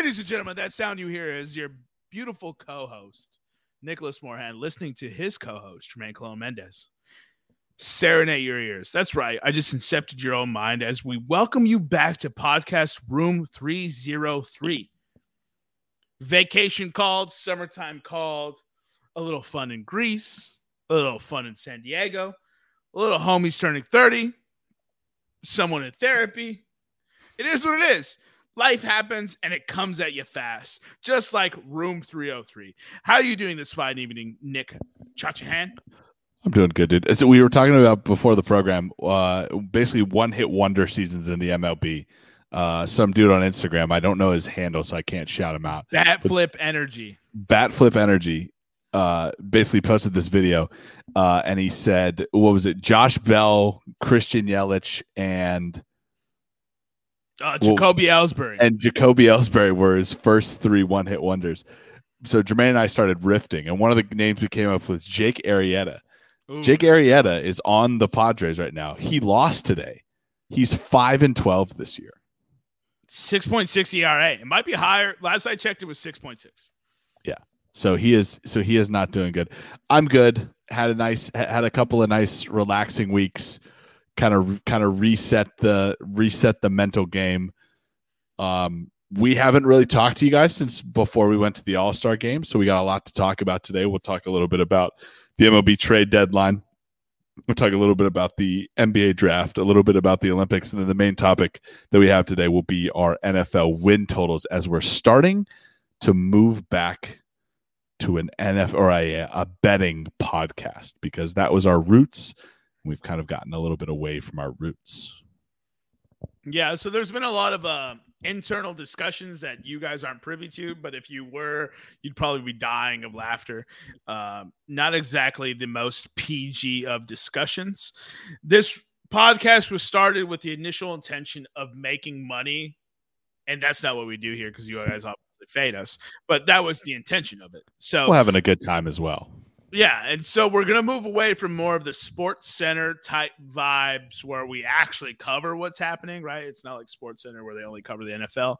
Ladies and gentlemen, that sound you hear is your beautiful co-host, Nicholas Moorhan, listening to his co-host, Tremaine Colon Mendez. Serenade your ears. That's right. I just incepted your own mind as we welcome you back to podcast room 303. Vacation called, summertime called, a little fun in Greece, a little fun in San Diego, a little homies turning 30, someone in therapy. It is what it is. Life happens and it comes at you fast, just like room 303. How are you doing this fine evening, Nick Chachahan? I'm doing good, dude. So we were talking about before the program, uh, basically one hit wonder seasons in the MLB. Uh, some dude on Instagram, I don't know his handle, so I can't shout him out. Bat flip energy. Bat flip energy. Uh, basically posted this video, uh, and he said, "What was it? Josh Bell, Christian Yelich, and uh, Jacoby well, Ellsbury and Jacoby Ellsbury were his first three one hit wonders." So Jermaine and I started rifting, and one of the names we came up with was Jake Arrieta. Ooh. Jake Arrieta is on the Padres right now. He lost today. He's five and twelve this year. Six point six ERA. It might be higher. Last I checked, it was six point six. Yeah. So he is. So he is not doing good. I'm good. Had a nice. Had a couple of nice relaxing weeks. Kind of. Kind of reset the reset the mental game. Um. We haven't really talked to you guys since before we went to the All Star game, so we got a lot to talk about today. We'll talk a little bit about the MLB trade deadline. We'll talk a little bit about the NBA draft, a little bit about the Olympics, and then the main topic that we have today will be our NFL win totals as we're starting to move back to an NFL or a, a betting podcast because that was our roots. We've kind of gotten a little bit away from our roots. Yeah, so there's been a lot of uh, internal discussions that you guys aren't privy to, but if you were, you'd probably be dying of laughter. Uh, not exactly the most PG of discussions. This podcast was started with the initial intention of making money, and that's not what we do here because you guys obviously fade us, but that was the intention of it. So we're having a good time as well. Yeah, and so we're gonna move away from more of the sports center type vibes where we actually cover what's happening, right? It's not like Sports Center where they only cover the NFL.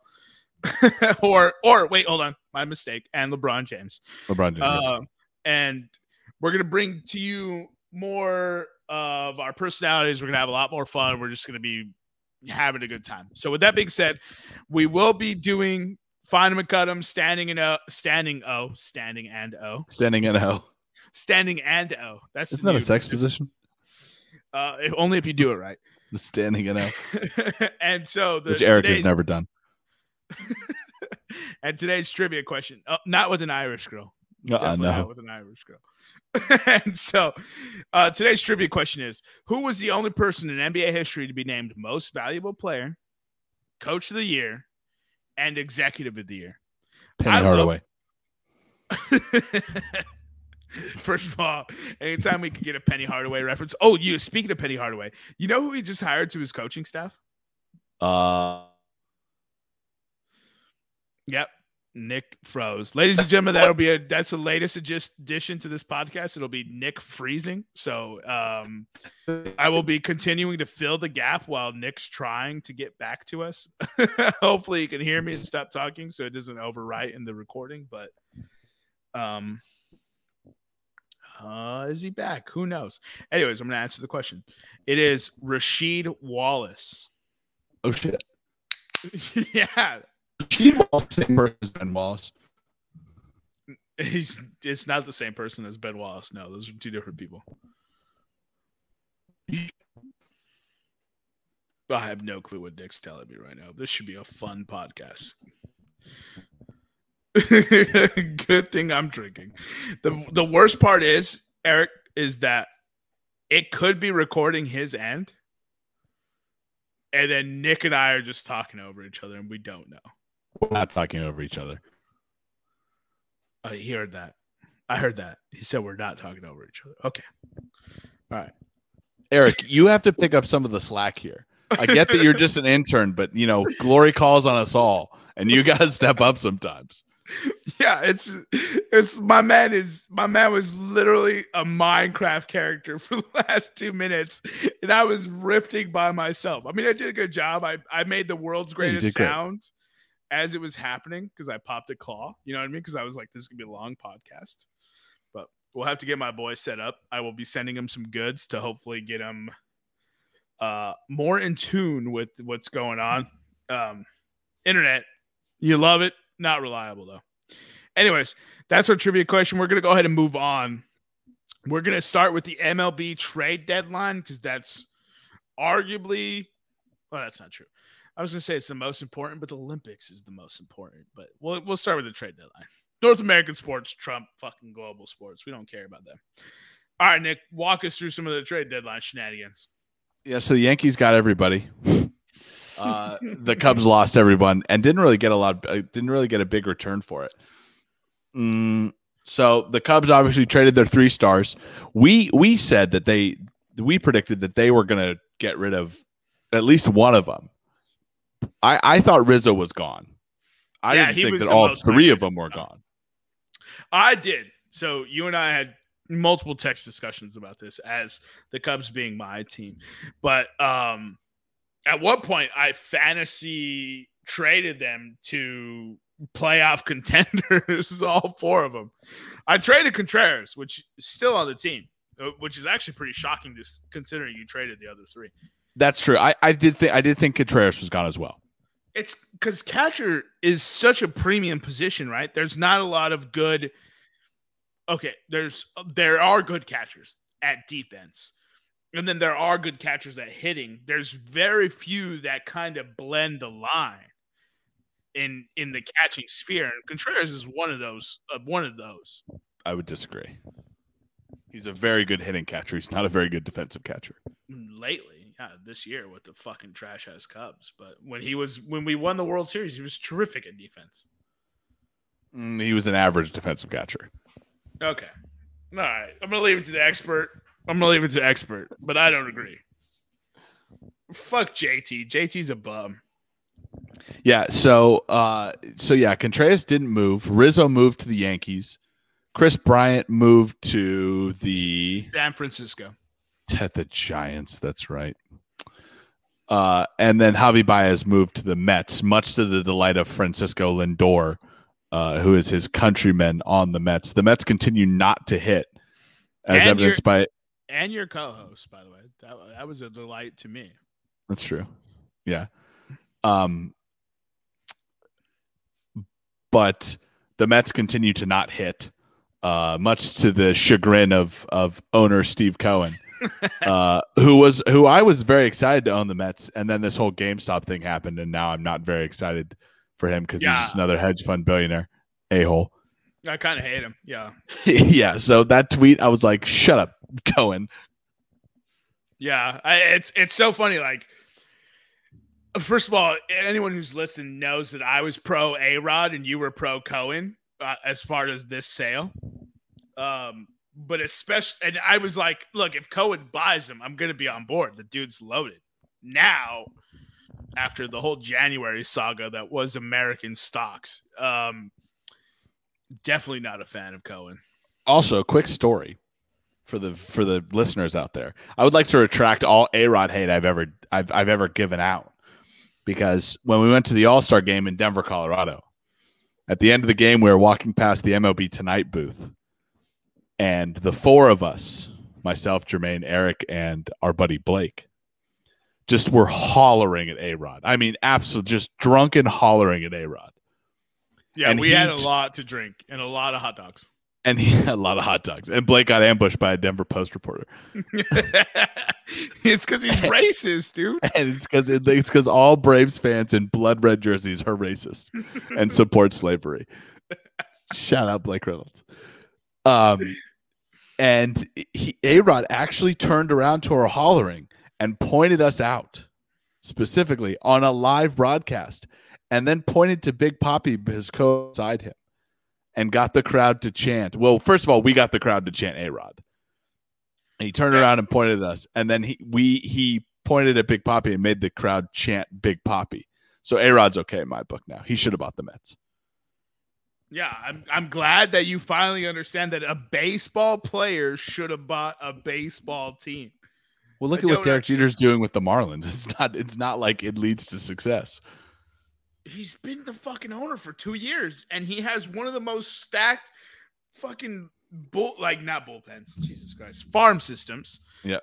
or or wait, hold on, my mistake. And LeBron James. LeBron James. Uh, and we're gonna bring to you more of our personalities. We're gonna have a lot more fun. We're just gonna be having a good time. So with that being said, we will be doing and cut them, standing in O, standing O, standing and O, standing and O standing and O. That's isn't that a sex position? Uh, if, only if you do it right. The standing and O. and so the which Eric has never done. and today's trivia question, uh, not with an Irish girl. Uh, no. Not with an Irish girl. and so uh, today's trivia question is Who was the only person in NBA history to be named most valuable player, coach of the year, and executive of the year? Penny I Hardaway. Love- First of all, anytime we can get a Penny Hardaway reference. Oh, you speaking of Penny Hardaway, you know who he just hired to his coaching staff? Uh Yep. Nick froze. Ladies and gentlemen, that'll be a that's the latest addition to this podcast. It'll be Nick freezing. So um I will be continuing to fill the gap while Nick's trying to get back to us. Hopefully you can hear me and stop talking so it doesn't overwrite in the recording. But um uh, is he back? Who knows? Anyways, I'm going to answer the question. It is Rasheed Wallace. Oh, shit. yeah. Rasheed Wallace, same person as Ben Wallace. He's it's not the same person as Ben Wallace. No, those are two different people. I have no clue what Dick's telling me right now. This should be a fun podcast. Good thing I'm drinking. The the worst part is, Eric, is that it could be recording his end. And then Nick and I are just talking over each other and we don't know. We're not talking over each other. Uh, I heard that. I heard that. He said we're not talking over each other. Okay. All right. Eric, you have to pick up some of the slack here. I get that you're just an intern, but you know, glory calls on us all, and you got to step up sometimes. Yeah, it's it's my man is my man was literally a Minecraft character for the last two minutes, and I was rifting by myself. I mean, I did a good job. I I made the world's greatest sound. as it was happening because I popped a claw. You know what I mean? Because I was like, this is gonna be a long podcast. But we'll have to get my boy set up. I will be sending him some goods to hopefully get him uh more in tune with what's going on. Um internet, you love it, not reliable though. Anyways, that's our trivia question. We're gonna go ahead and move on. We're gonna start with the MLB trade deadline because that's arguably well, that's not true. I was gonna say it's the most important, but the Olympics is the most important. But we'll we'll start with the trade deadline. North American sports trump fucking global sports. We don't care about them. All right, Nick, walk us through some of the trade deadline shenanigans. Yeah, so the Yankees got everybody. Uh, the Cubs lost everyone and didn't really get a lot. Uh, didn't really get a big return for it. Mm, so the Cubs obviously traded their three stars. We we said that they we predicted that they were going to get rid of at least one of them. I I thought Rizzo was gone. I Yeah, didn't think that all three of them were gone. I did. So you and I had multiple text discussions about this as the Cubs being my team. But um at what point I fantasy traded them to playoff contenders, all four of them. I traded Contreras, which is still on the team, uh, which is actually pretty shocking s- considering you traded the other three. That's true. I, I did think I did think Contreras was gone as well. It's because catcher is such a premium position, right? There's not a lot of good. Okay, there's there are good catchers at defense, and then there are good catchers at hitting. There's very few that kind of blend the line in in the catching sphere, and Contreras is one of those. Uh, one of those. I would disagree. He's a very good hitting catcher. He's not a very good defensive catcher. lately, yeah, this year with the fucking trash ass Cubs. But when he was when we won the World Series, he was terrific at defense. Mm, he was an average defensive catcher. Okay. All right. I'm gonna leave it to the expert. I'm gonna leave it to expert, but I don't agree. Fuck JT. JT's a bum. Yeah. So, uh, so yeah, Contreras didn't move. Rizzo moved to the Yankees. Kris Bryant moved to the San Francisco. at the Giants. That's right. Uh, and then Javi Baez moved to the Mets, much to the delight of Francisco Lindor, uh, who is his countryman on the Mets. The Mets continue not to hit, as And evidenced by. And your co-host, by the way. That, that was a delight to me. That's true. Yeah. Um, but the Mets continue to not hit, uh, much to the chagrin of of owner Steve Cohen, uh, who was who I was very excited to own the Mets, and then this whole GameStop thing happened, and now I'm not very excited for him because Yeah. he's just another hedge fund billionaire a hole. I kind of hate him. Yeah. yeah. So that tweet, I was like, "Shut up, Cohen." Yeah, I, it's it's so funny. Like, first of all, anyone who's listened knows that I was pro A Rod and you were pro Cohen uh, as far as this sale. Um, but especially, and I was like, look, if Cohen buys him, I'm gonna be on board. The dude's loaded. Now, after the whole January saga that was American stocks, um, definitely not a fan of Cohen. Also, quick story for the for the listeners out there. I would like to retract all A Rod hate I've ever I've I've ever given out because when we went to the All Star game in Denver, Colorado, at the end of the game, we were walking past the MLB Tonight booth, and the four of us, myself, Jermaine, Eric, and our buddy Blake, just were hollering at A Rod. I mean, absolutely just drunken hollering at A Rod. Yeah, And we had a lot to drink and a lot of hot dogs. And he had a lot of hot dogs. And Blake got ambushed by a Denver Post reporter. it's because he's racist, dude. and it's because it, it's because all Braves fans in blood red jerseys are racist and support slavery. Shout out Blake Reynolds. Um, and he, A Rod actually turned around to our hollering and pointed us out specifically on a live broadcast, and then pointed to Big Papi, his co beside him, and got the crowd to chant. Well, first of all, we got the crowd to chant A Rod. He turned around and pointed at us, and then he we he pointed at Big Papi and made the crowd chant Big Papi. So A Rod's okay in my book now. He should have bought the Mets. Yeah, I'm I'm glad that you finally understand that a baseball player should have bought a baseball team. Well, look I at what Derek Jeter's doing with the Marlins. It's not. It's not like it leads to success. He's been the fucking owner for two years, and he has one of the most stacked fucking bull like not bullpens, Jesus Christ, farm systems. Yeah.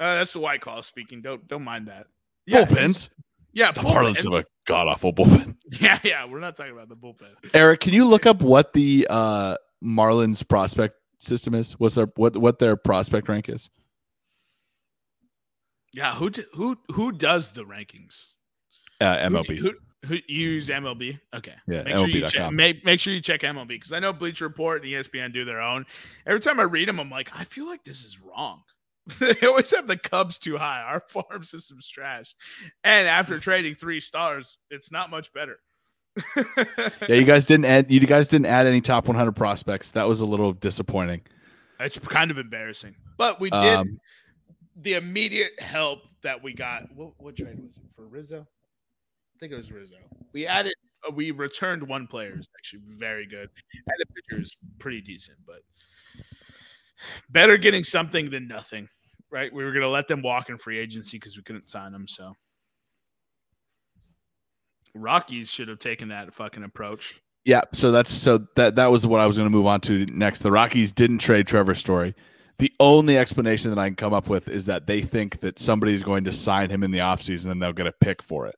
Uh, that's the white claw speaking. Don't don't mind that. Bullpens. Yeah, The bullpen. Marlins have a god awful bullpen. Yeah, yeah. We're not talking about the bullpen. Eric, can you look up what the uh, Marlins prospect system is? What's their what what their prospect rank is? Yeah, who d- who who does the rankings? Uh, MLB. Who, who, you use MLB? Okay. Yeah, Make sure you check. Make, make sure you check MLB because I know Bleacher Report and ESPN do their own. Every time I read them, I'm like, I feel like this is wrong. they always have the Cubs too high. Our farm system's trash. And after trading three stars, it's not much better. Yeah, you guys didn't add you guys didn't add any top 100 prospects. That was a little disappointing. It's kind of embarrassing, but we did Um, the immediate help that we got. What, what trade was it for Rizzo? I think it was Rizzo. We added, uh, we returned one player. Is actually very good, the pitcher is pretty decent, but better getting something than nothing. Right? We were gonna let them walk in free agency because we couldn't sign them. So Rockies should have taken that fucking approach. Yeah, so that's so that that was what I was going to move on to next. The Rockies didn't trade Trevor Story. The only explanation that I can come up with is that they think that somebody's going to sign him in the offseason and they'll get a pick for it.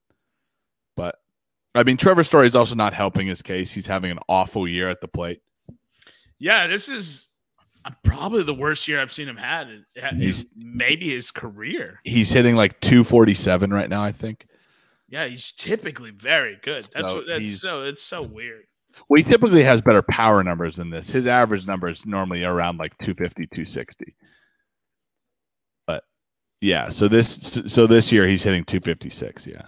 I mean, Trevor Story is also not helping his case. He's having an awful year at the plate. Yeah, this is uh, probably the worst year I've seen him had. He's- maybe his career. He's hitting like 247 right now, I think. Yeah, he's typically very good. That's So what that's so it's so weird. Well, he typically has better power numbers than this. His average number is normally around like 250, 260. But yeah, so this so this year he's hitting 256. Yeah.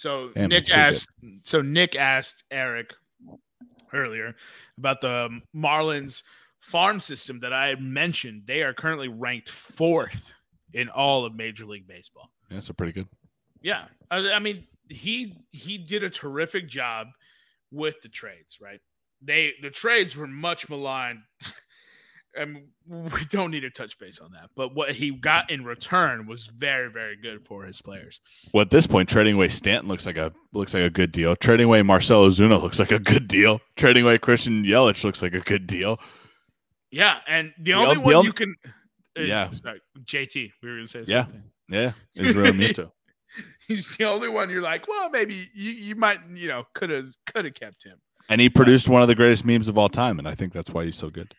So Damn, Nick that's asked so Nick asked Eric earlier about the Marlins farm system that I mentioned. They are currently ranked fourth in all of Major League Baseball. Yeah, so pretty good. Yeah, I, I mean he he did a terrific job with the trades. Right, they the trades were much maligned. And we don't need to touch base on that. But what he got in return was very, very good for his players. Well, at this point, trading away Stanton looks like a looks like a good deal. Trading away Marcell Ozuna looks like a good deal. Trading away Christian Yelich looks like a good deal. Yeah, and the, The only o- the one only- you can, is, Yeah. sorry, JT. We were gonna say Yeah. something. Yeah, Israel Muto. He's the only one you're like, well, maybe you, you might, you know, could have could have kept him. And he produced one of the greatest memes of all time, and I think that's why he's so good.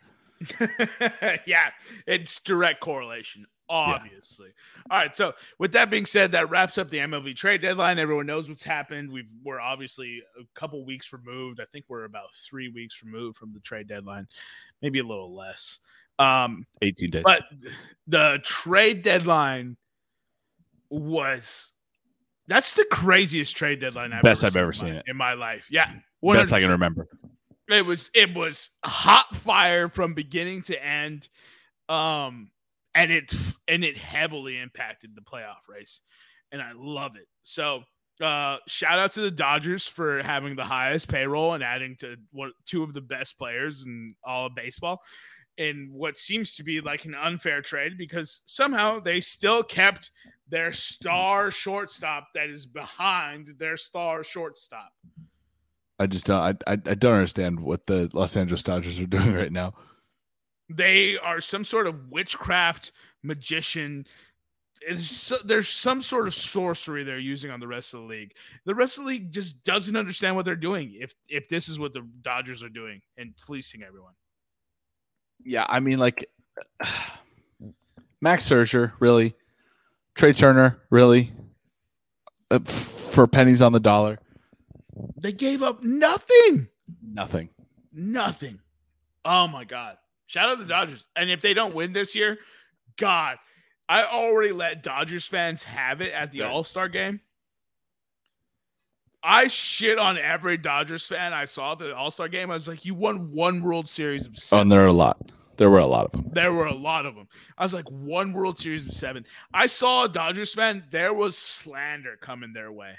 yeah, it's direct correlation, obviously. All right, so with that being said, that wraps up the MLB trade deadline. Everyone knows what's happened. We've we're obviously a couple weeks removed. I think we're about three weeks removed from the trade deadline, maybe a little less. Um, 18 days. but the trade deadline was that's the craziest trade deadline I've Best ever I've ever seen my- it. in my life. Yeah, Best I can remember. It was it was hot fire from beginning to end, um, and it and it heavily impacted the playoff race, and I love it. So, uh, shout out to the Dodgers for having the highest payroll and adding to what two of the best players in all of baseball, in what seems to be like an unfair trade because somehow they still kept their star shortstop that is behind their star shortstop. I just don't. I, I I don't understand what the Los Angeles Dodgers are doing right now. they are some sort of witchcraft magician. So, there's some sort of sorcery they're using on the rest of the league. The rest of the league just doesn't understand what they're doing. If if this is what the Dodgers are doing and fleecing everyone, Yeah, I mean, like Max Scherzer, really. Trea Turner, really. Uh, for pennies on the dollar, they gave up nothing, nothing. nothing. Oh my god! Shout out to the Dodgers. And if they don't win this year, God, I already let Dodgers fans have it at the All Star game. I shit on every Dodgers fan I saw at the All Star game. I was like, you won one World Series of Oh, seven. and there are a lot. There were a lot of them. There were a lot of them. I was like, one World Series of seven. I saw a Dodgers fan. There was slander coming their way.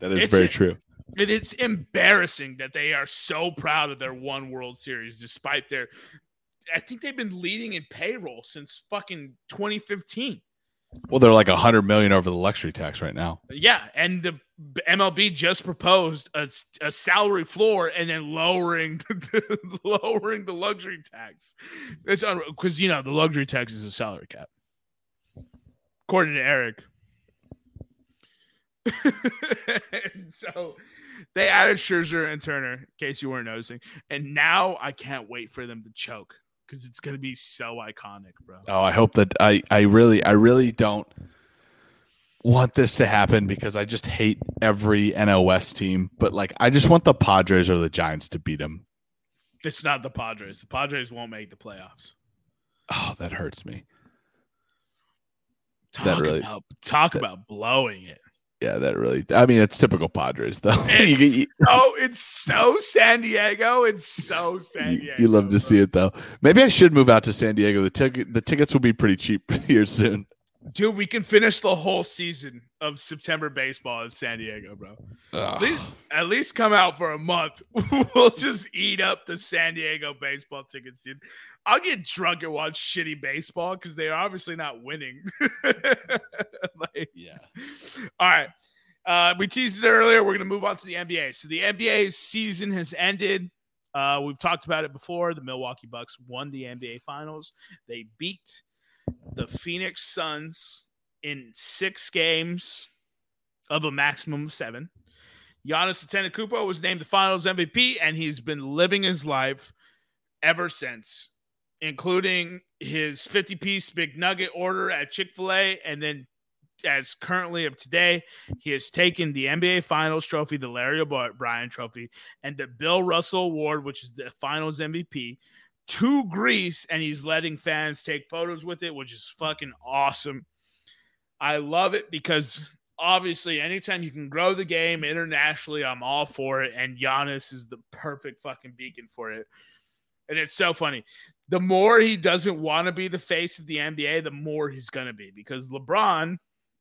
That is It's very a- true. And it's embarrassing that they are so proud of their one World Series, despite their. I think they've been leading in payroll since fucking 2015. Well, they're like a hundred million over the luxury tax right now. Yeah, and the MLB just proposed a, a salary floor and then lowering the, lowering the luxury tax. It's because you know the luxury tax is a salary cap, according to Eric. and so they added Scherzer and Turner, in case you weren't noticing. And now I can't wait for them to choke because it's gonna be so iconic, bro. Oh, I hope that I I really I really don't want this to happen because I just hate every NOS team. But like, I just want the Padres or the Giants to beat them. It's not the Padres. The Padres won't make the playoffs. Oh, that hurts me. Talk that really about, talk that, about blowing it. Yeah, that really. I mean, it's typical Padres, though. It's you, you, so it's so San Diego. It's so San Diego. You, love to see it, though. Maybe I should move out to San Diego. The ticket, the tickets will be pretty cheap here soon. Dude, we can finish the whole season of September baseball in San Diego, bro. At least, ah. at least come out for a month. we'll just eat up the San Diego baseball tickets, dude. I'll get drunk and watch shitty baseball because they're obviously not winning. like, yeah. All right. Uh, we teased it earlier. We're going to move on to the NBA. So the NBA season has ended. Uh, we've talked about it before. The Milwaukee Bucks won the NBA Finals. They beat the Phoenix Suns in six games of a maximum of seven. Giannis Antetokounmpo was named the Finals MVP, and he's been living his life ever since including his 50 piece big nugget order at Chick fil A. And then, as currently of today, he has taken the NBA Finals trophy, the Larry O'Brien trophy, and the Bill Russell Award, which is the Finals MVP, to Greece. And he's letting fans take photos with it, which is fucking awesome. I love it because obviously, anytime you can grow the game internationally, I'm all for it. And Giannis is the perfect fucking beacon for it. And it's so funny the more he doesn't want to be the face of the NBA, the more he's going to be because LeBron,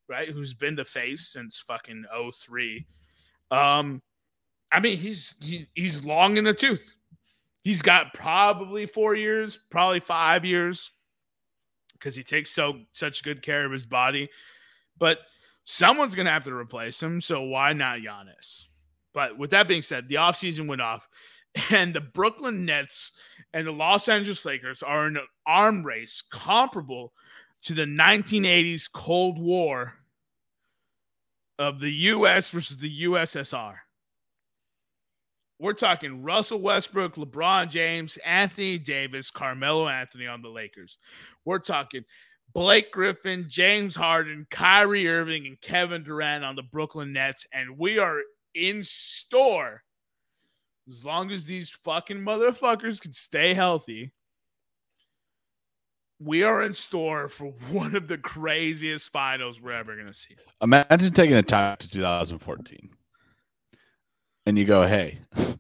right, who's been the face since fucking 03, um, I mean, he's he, he's long in the tooth. He's got probably four years, probably five years, because he takes so such good care of his body. But someone's gonna have to replace him, so why not Giannis? But with that being said, the offseason went off, and the Brooklyn Nets and the Los Angeles Lakers are in an arm race comparable to the 1980s Cold War of the US versus the USSR. We're talking Russell Westbrook, LeBron James, Anthony Davis, Carmelo Anthony on the Lakers. We're talking Blake Griffin, James Harden, Kyrie Irving, and Kevin Durant on the Brooklyn Nets. And we are in store as long as these fucking motherfuckers can stay healthy, we are in store for one of the craziest finals we're ever going to see. Imagine taking a time to 2014 and you go, hey,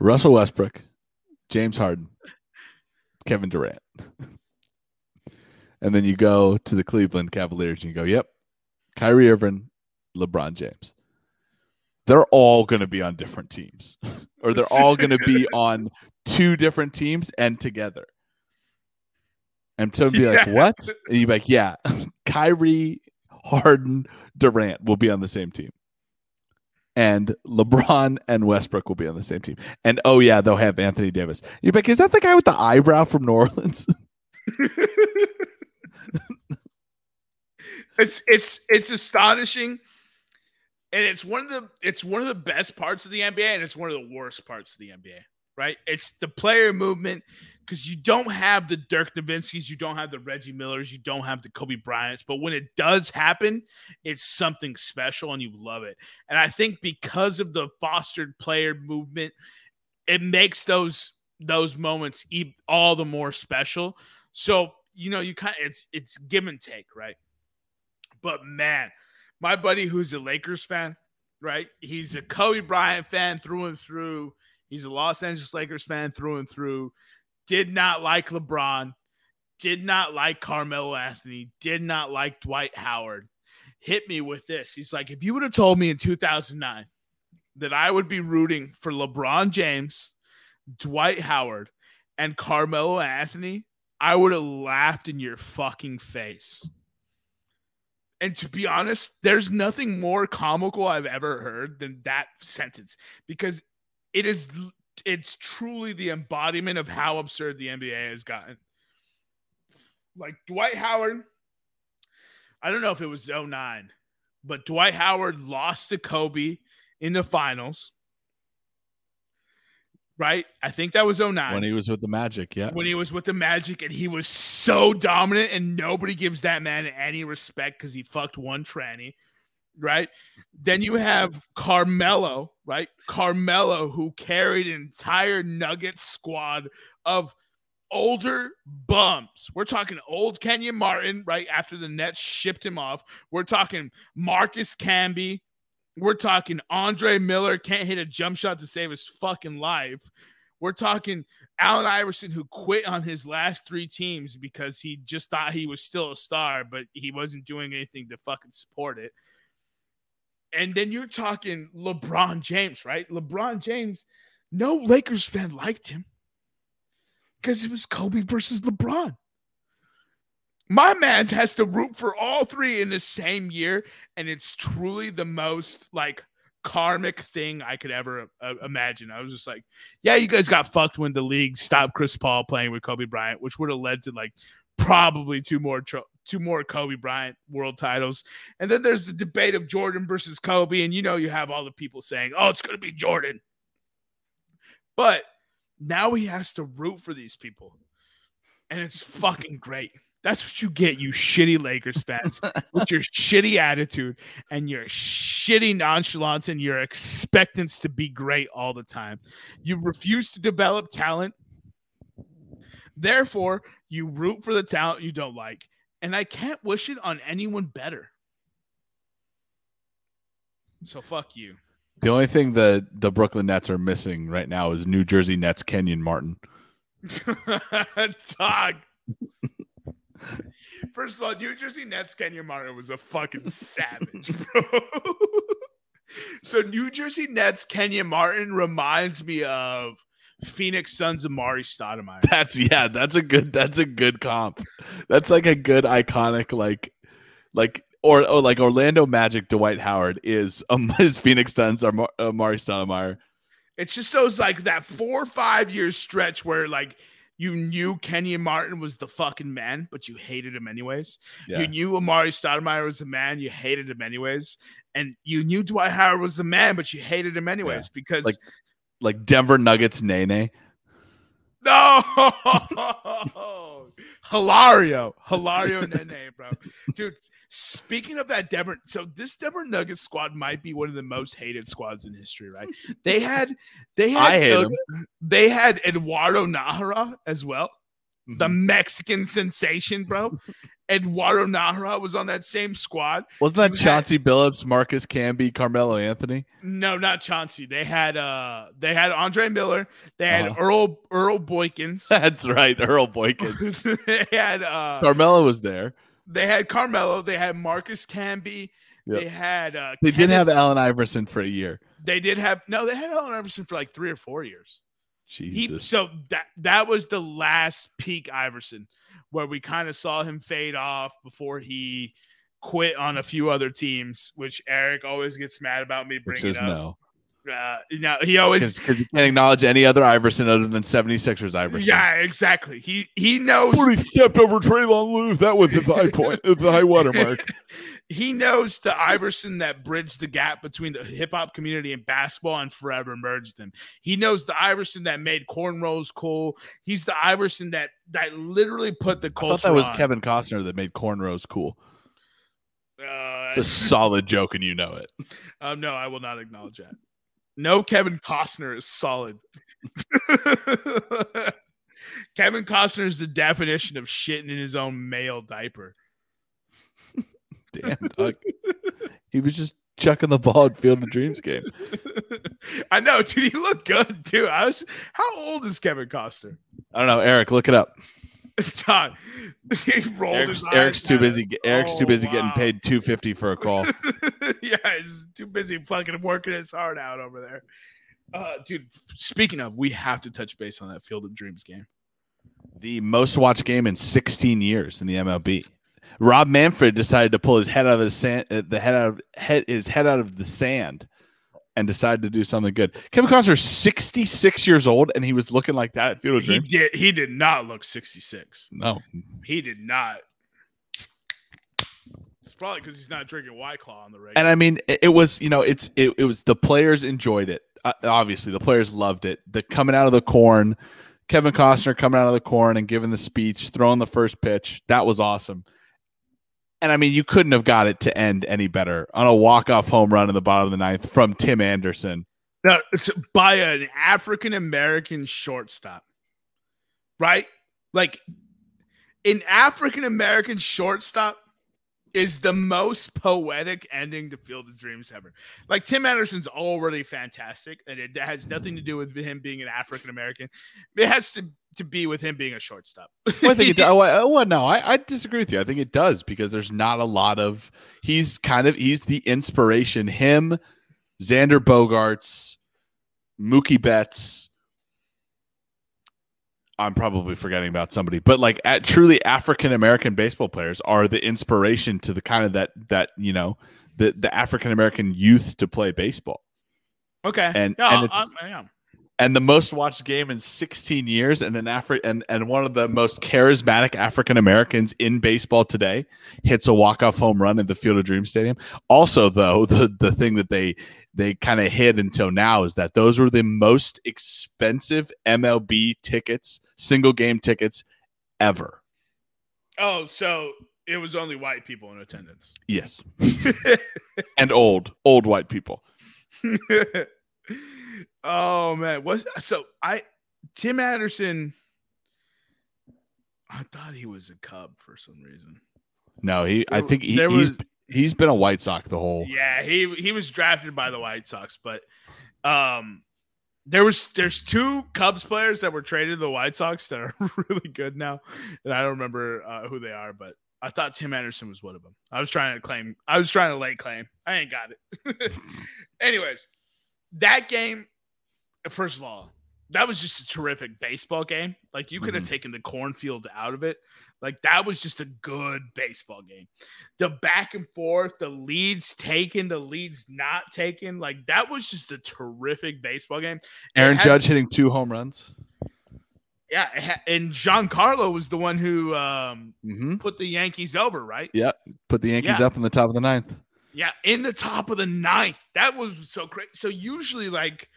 Russell Westbrook, James Harden, Kevin Durant. and then you go to the Cleveland Cavaliers and you go, yep, Kyrie Irving, LeBron James they're all going to be on different teams or they're all going to be on two different teams and together. And so be yeah. like, what? And you'd be like, yeah, Kyrie, Harden, Durant will be on the same team. And LeBron and Westbrook will be on the same team. And oh, yeah, they'll have Anthony Davis. You'd be like, is that the guy with the eyebrow from New Orleans? it's it's it's astonishing and it's one of the it's one of the best parts of the NBA, and it's one of the worst parts of the NBA. Right? It's the player movement because you don't have the Dirk Nowitzki's, you don't have the Reggie Millers, you don't have the Kobe Bryants, but when it does happen, it's something special, and you love it. And I think because of the fostered player movement, it makes those those moments all the more special. So you know, you kind of it's it's give and take, right? But man, my buddy who's a Lakers fan, right? He's a Kobe Bryant fan through and through. He's a Los Angeles Lakers fan through and through. Did not like LeBron. Did not like Carmelo Anthony. Did not like Dwight Howard. Hit me with this. He's like, if you would have told me in 2009 that I would be rooting for LeBron James, Dwight Howard, and Carmelo Anthony, I would have laughed in your fucking face. And to be honest, there's nothing more comical I've ever heard than that sentence because it is it's truly the embodiment of how absurd the NBA has gotten. Like Dwight Howard, I don't know if it was 09, but Dwight Howard lost to Kobe in the finals. Right? I think that was 09. When he was with the Magic, yeah. When he was with the Magic and he was so dominant and nobody gives that man any respect because he fucked one tranny. Right? Then you have Carmelo, right? Carmelo, who carried an entire Nuggets squad of older bums. We're talking old Kenyon Martin, right? After the Nets shipped him off. We're talking Marcus Camby. We're talking Andre Miller can't hit a jump shot to save his fucking life. We're talking Allen Iverson, who quit on his last three teams because he just thought he was still a star, but he wasn't doing anything to fucking support it. And then you're talking LeBron James, right? LeBron James, no Lakers fan liked him because it was Kobe versus LeBron. My man's has to root for all three in the same year, and it's truly the most like karmic thing I could ever uh, imagine. I was just like, yeah, you guys got fucked when the league stopped Chris Paul playing with Kobe Bryant, which would have led to like probably two more tro- two more Kobe Bryant world titles. And then there's the debate of Jordan versus Kobe, and you know you have all the people saying, "Oh, it's going to be Jordan." But now he has to root for these people. And it's fucking great. That's what you get, you shitty Lakers fans, with your shitty attitude and your shitty nonchalance and your expectance to be great all the time. You refuse to develop talent. Therefore, you root for the talent you don't like. And I can't wish it on anyone better. So fuck you. The only thing that the Brooklyn Nets are missing right now is New Jersey Nets Kenyon Martin. Dog. First of all, New Jersey Nets Kenyon Martin was a fucking savage, bro. so New Jersey Nets Kenyon Martin reminds me of Phoenix Suns Amar'e Stoudemire. That's yeah, that's a good that's a good comp. That's like a good iconic like like or, or like Orlando Magic Dwight Howard is um his Phoenix Suns Amar'e Stoudemire. It's just those like that four or five year stretch where like you knew Kenyon Martin was the fucking man, but you hated him anyways. Yeah. You knew Amar'e Stoudemire was the man, you hated him anyways. And you knew Dwight Howard was the man, but you hated him anyways because Like- Like Denver Nuggets Nene. no Hilario. Hilario Nene, bro. Dude, speaking of that Denver, so this Denver Nuggets squad might be one of the most hated squads in history, right? They had they had uh, they had Eduardo Nájera as well. The Mhm. Mexican sensation, bro. Eduardo Nájera was on that same squad. Wasn't that you had- Chauncey Billups, Marcus Camby, Carmelo Anthony? No, not Chauncey. They had uh they had Andre Miller. They had Uh-huh. Earl Earl Boykins. That's right, Earl Boykins. they had uh Carmelo was there. they had Carmelo. They had Marcus Camby. Yep. They had uh They did Kenneth- have Allen Iverson for a year. they did have no, they had Allen Iverson for like three or four years. He, Jesus. so that that was the last peak Iverson, where we kind of saw him fade off before he quit on a few other teams, which Eric always gets mad about me which bringing is up. no. Uh, you know, he always Because you can't acknowledge any other Iverson other than 76ers Iverson. yeah, exactly. He he knows he stepped over Tyronn Lue. That was the high point, the high watermark. he knows the Iverson that bridged the gap between the hip hop community and basketball and forever merged them. He knows the Iverson that made cornrows cool. He's the Iverson that that literally put the I culture. thought that was on. Kevin Costner that made cornrows cool. Uh, It's a solid joke, and you know it. um, no, I will not acknowledge that. No, Kevin Costner is solid. Kevin Costner is the definition of shitting in his own male diaper. Damn, dog. he was just chucking the ball at Field of Dreams game. I know, dude. He looked good too. I was. How old is Kevin Costner? I don't know, Eric. Look it up. John. He rolled Eric's, his eyes Eric's too busy. it. Eric's too Oh, busy getting paid two fifty for a call. yeah, he's too busy fucking working his heart out over there. Uh, dude, speaking of, we have to touch base on that Field of Dreams game. the most watched game in 16 years in the MLB. Rob Manfred decided to pull his head out of the sand, uh, the head out of head his head out of the sand, and decided to do something good. Kevin Costner, sixty six years old, and he was looking like that at Field of He did. He did not look 66. No, He did not. It's probably because he's not drinking White Claw on the regular. and I mean, it, it was you know, it's it, it was the players enjoyed it. Uh, obviously, the players loved it. The coming out of the corn, Kevin Costner coming out of the corn and giving the speech, throwing the first pitch, that was awesome. And I mean, you couldn't have got it to end any better on a walk off home run in the bottom of the ninth from Tim Anderson. By an African American shortstop, right? Like an African American shortstop is the most poetic ending to Field of Dreams ever. Like Tim Anderson's already fantastic, and it has nothing to do with him being an African American. It has to to be with him being a shortstop. Well, I think it. Oh, I- oh, no, I, I disagree with you. I think it does because there's not a lot of. He's kind of he's the inspiration. Him, Xander Bogaerts, Mookie Betts. I'm probably forgetting about somebody, but like at, truly African American baseball players are the inspiration to the kind of that that you know the the African American youth to play baseball. okay, And- No, and it's- I am. And the most watched game in 16 years and an Afri- and, and one of the most charismatic African Americans in baseball today hits a walk-off home run at the Field of Dreams Stadium. Also though, the the thing that they they kind of hid until now is that those were the most expensive MLB tickets, single game tickets ever. Oh, so it was only white people in attendance. Yes. and old, old white people. oh man, what? So I, Tim Anderson. I thought he was a Cub for some reason. No, he I There- think he, there he's was- he's been a White Sox the whole Yeah, he he was drafted by the White Sox, but um, there was there's two Cubs players that were traded to the White Sox that are really good now, and I don't remember uh, who they are, but I thought Tim Anderson was one of them. I was trying to claim, I was trying to lay claim. I ain't got it. Anyways, that game, first of all, that was just a terrific baseball game. Like you could have Mhm. taken the cornfield out of it. Like that was just a good baseball game. The back and forth, the leads taken, the leads not taken, like that was just a terrific baseball game. Aaron Judge hitting two home runs. Yeah, ha- and Giancarlo was the one who um, Mm-hmm. put the Yankees over, right? Yep. Put the Yankees Yeah. up in the top of the ninth. Yeah, in the top of the ninth. That was so great. So usually, like,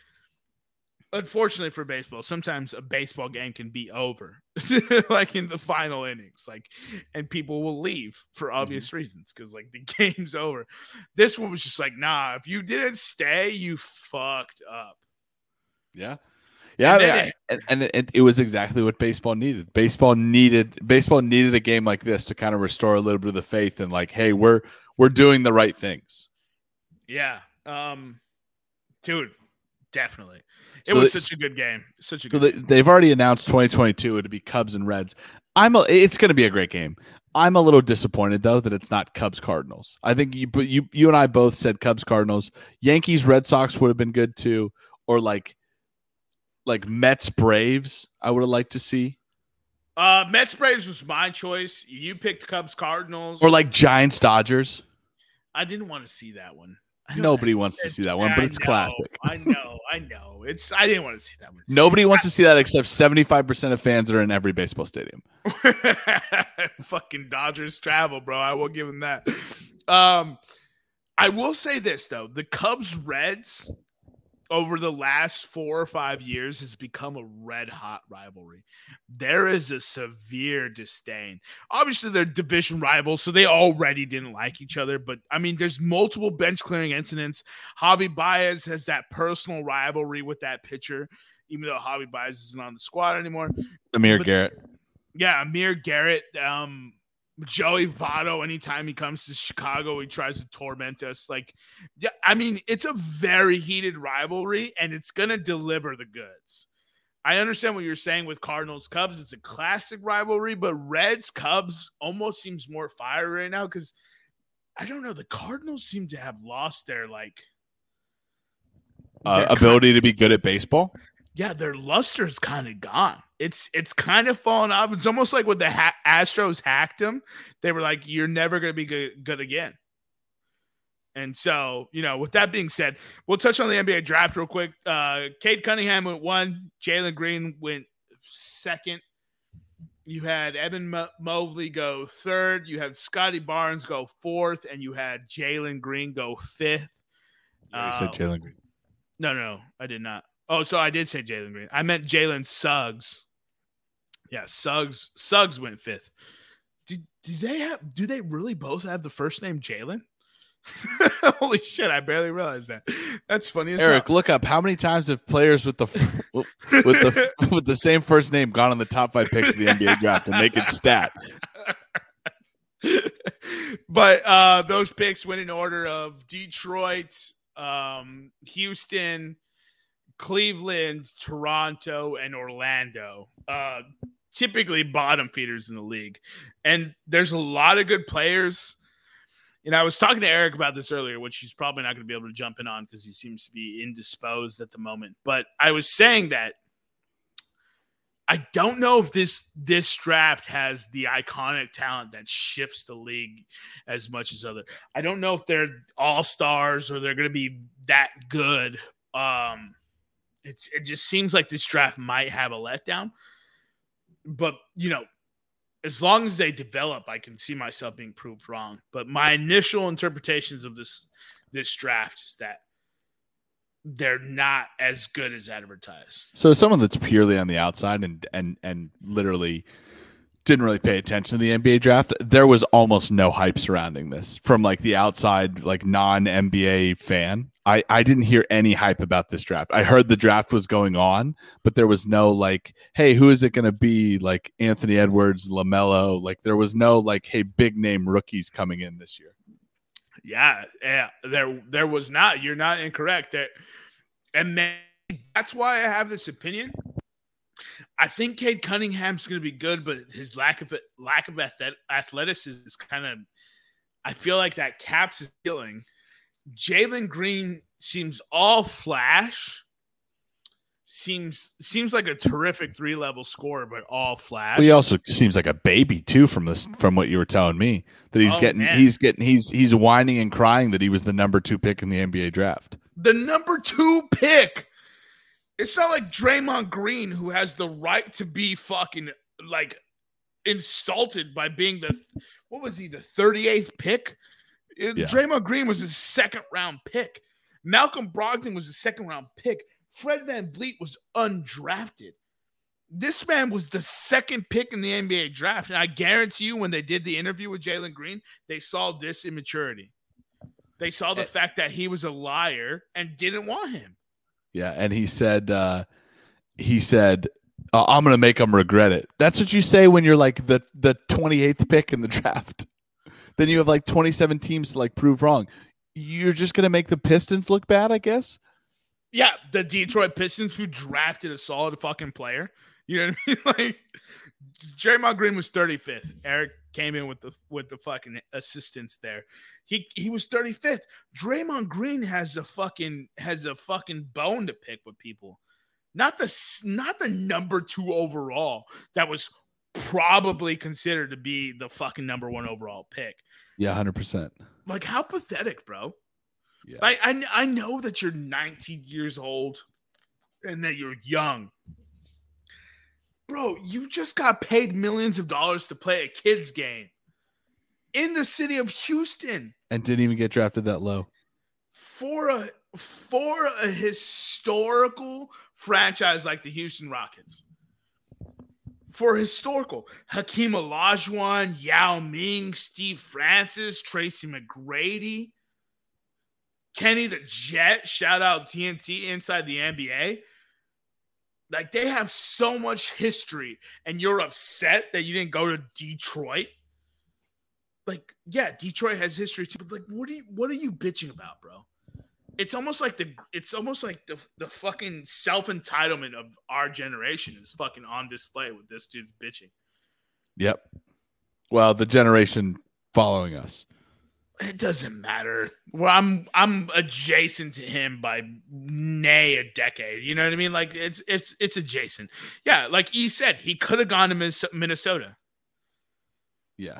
unfortunately for baseball, sometimes a baseball game can be over, like in the final innings, like, and people will leave for obvious reasons because like the game's over. This one was just like, nah, if you didn't stay, you fucked up. Yeah. Yeah, And then yeah, and, and it, it was exactly what baseball needed. Baseball needed baseball needed a game like this to kind of restore a little bit of the faith and like, hey, we're we're doing the right things. Yeah, um, dude, definitely. It So was such a good game. Such a So good. they, they've already announced 2022 to be Cubs and Reds. I'm a, it's going to be a great game. I'm a little disappointed though that it's not Cubs Cardinals. I think you but you you and I both said Cubs Cardinals. Yankees Red Sox would have been good too, or like like Mets Braves. I would have liked to see, Uh, Mets Braves was my choice. You picked Cubs Cardinals, or like Giants Dodgers. I didn't want to see that one. I Nobody wants to see that one, but I it's know, classic. I know, I know. It's I didn't want to see that one. Nobody wants to see that except 75% of fans that are in every baseball stadium. Fucking Dodgers travel, bro. I will give them that. Um, I will say this though: the Cubs Reds over the last four or five years has become a red hot rivalry. There is a severe disdain. Obviously, they're division rivals, so they already didn't like each other. But I mean, there's multiple bench clearing incidents. Javi Baez has that personal rivalry with that pitcher, even though Javi Baez isn't on the squad anymore. Amir But- Garrett. Yeah, Amir Garrett, um, Joey Votto. Anytime he comes to Chicago, he tries to torment us. Like, yeah, I mean, it's a very heated rivalry, and it's gonna deliver the goods. I understand what you're saying with Cardinals Cubs. It's a classic rivalry, but Reds Cubs almost seems more fire right now because I don't know. The Cardinals seem to have lost their like Uh, their ability to be good at baseball. yeah, their luster's kind of gone. It's it's kind of fallen off. It's almost like when the ha- Astros hacked him, they were like, "You're never going to be good, good again." And so, you know, with that being said, we'll touch on the NBA draft real quick. Uh, Cade Cunningham went one, Jalen Green went second. You had Evan Mo- Mobley go third. You had Scottie Barnes go fourth, and you had Jalen Green go fifth. Yeah, you said Uh, Jalen Green. no, no, I did not. Oh, so I did say Jalen Green. I meant Jalen Suggs. Yeah, Suggs. Suggs went fifth. Did do they have? Do they really both have the first name Jalen? Holy shit! I barely realized that. That's funny as Eric, hell. look up how many times have players with the with the with the same first name gone on the top five picks of the NBA draft and make it stat. but uh, those picks went in order of Detroit, um, Houston, Cleveland, Toronto, and Orlando. Uh, typically bottom feeders in the league. And there's a lot of good players. And I was talking to Eric about this earlier, which he's probably not going to be able to jump in on because he seems to be indisposed at the moment. But I was saying that I don't know if this this draft has the iconic talent that shifts the league as much as other. I don't know if they're all stars or they're going to be that good. Um, it's it just seems like this draft might have a letdown. But you know, as long as they develop, I can see myself being proved wrong. But my initial interpretations of this this draft is that they're not as good as advertised. So someone that's purely on the outside and and and literally didn't really pay attention to the NBA draft, there was almost no hype surrounding this from like the outside, like non NBA fan. I, I didn't hear any hype about this draft. I heard the draft was going on, but there was no like, hey, who is it going to be? Like Anthony Edwards, Lamelo. Like there was no like, hey, big name rookies coming in this year. Yeah, yeah. There, there was not. You're not incorrect. There, and then that's why I have this opinion. I think Cade Cunningham's going to be good, but his lack of lack of athleticism is kind of. I feel like that caps his ceiling. Jalen Green seems all flash. Seems seems like a terrific three level scorer, but all flash. Well, he also seems like a baby too from this from what you were telling me that he's Oh, getting man. he's getting he's he's whining and crying that he was the number two pick in the NBA draft. the number two pick. It's not like Draymond Green who has the right to be fucking like insulted by being the what was he the 38th pick? Yeah. Draymond Green was his second round pick. Malcolm Brogdon was a second round pick. Fred VanVleet was undrafted. This man was the second pick in the NBA draft. And I guarantee you, when they did the interview with Jalen Green, they saw this immaturity. They saw the Eh. fact that he was a liar and didn't want him. Yeah, and he said uh he said uh, I'm to make him regret it. That's what you say when you're like the the 28th pick in the draft. then you have like 27 teams to like prove wrong. You're just to make the Pistons look bad, I guess. Yeah, the Detroit Pistons who drafted a solid fucking player. You know what I mean? Like Draymond Green was 35th. Eric came in with the with the fucking assistance there. He he was 35th. Draymond Green has a fucking has a fucking bone to pick with people. Not the s- not the number 2 overall that was probably considered to be the fucking number 1 overall pick. Yeah, 100%. Like how pathetic, bro. Yeah. I, I I know that you're 19 years old and that you're young. Bro, you just got paid millions of dollars to play a kids game in the city of Houston And didn't even get drafted that low. for a for a historical franchise like the Houston Rockets. For historical, Hakeem Olajuwon, Yao Ming, Steve Francis, Tracy McGrady, Kenny the Jet, shout out TNT inside the NBA. Like they have so much history, and you're upset that you didn't go to Detroit. Like, yeah, Detroit has history too, but like, what are you what are you bitching about, bro? It's almost like the it's almost like the the fucking self entitlement of our generation is fucking on display with this dude's bitching. Yep. Well, the generation following us. It doesn't matter. Well, I'm I'm adjacent to him by nay a decade. You know what I mean? Like it's it's it's adjacent. Yeah, like he said, he could have gone to Minnesota. Yeah.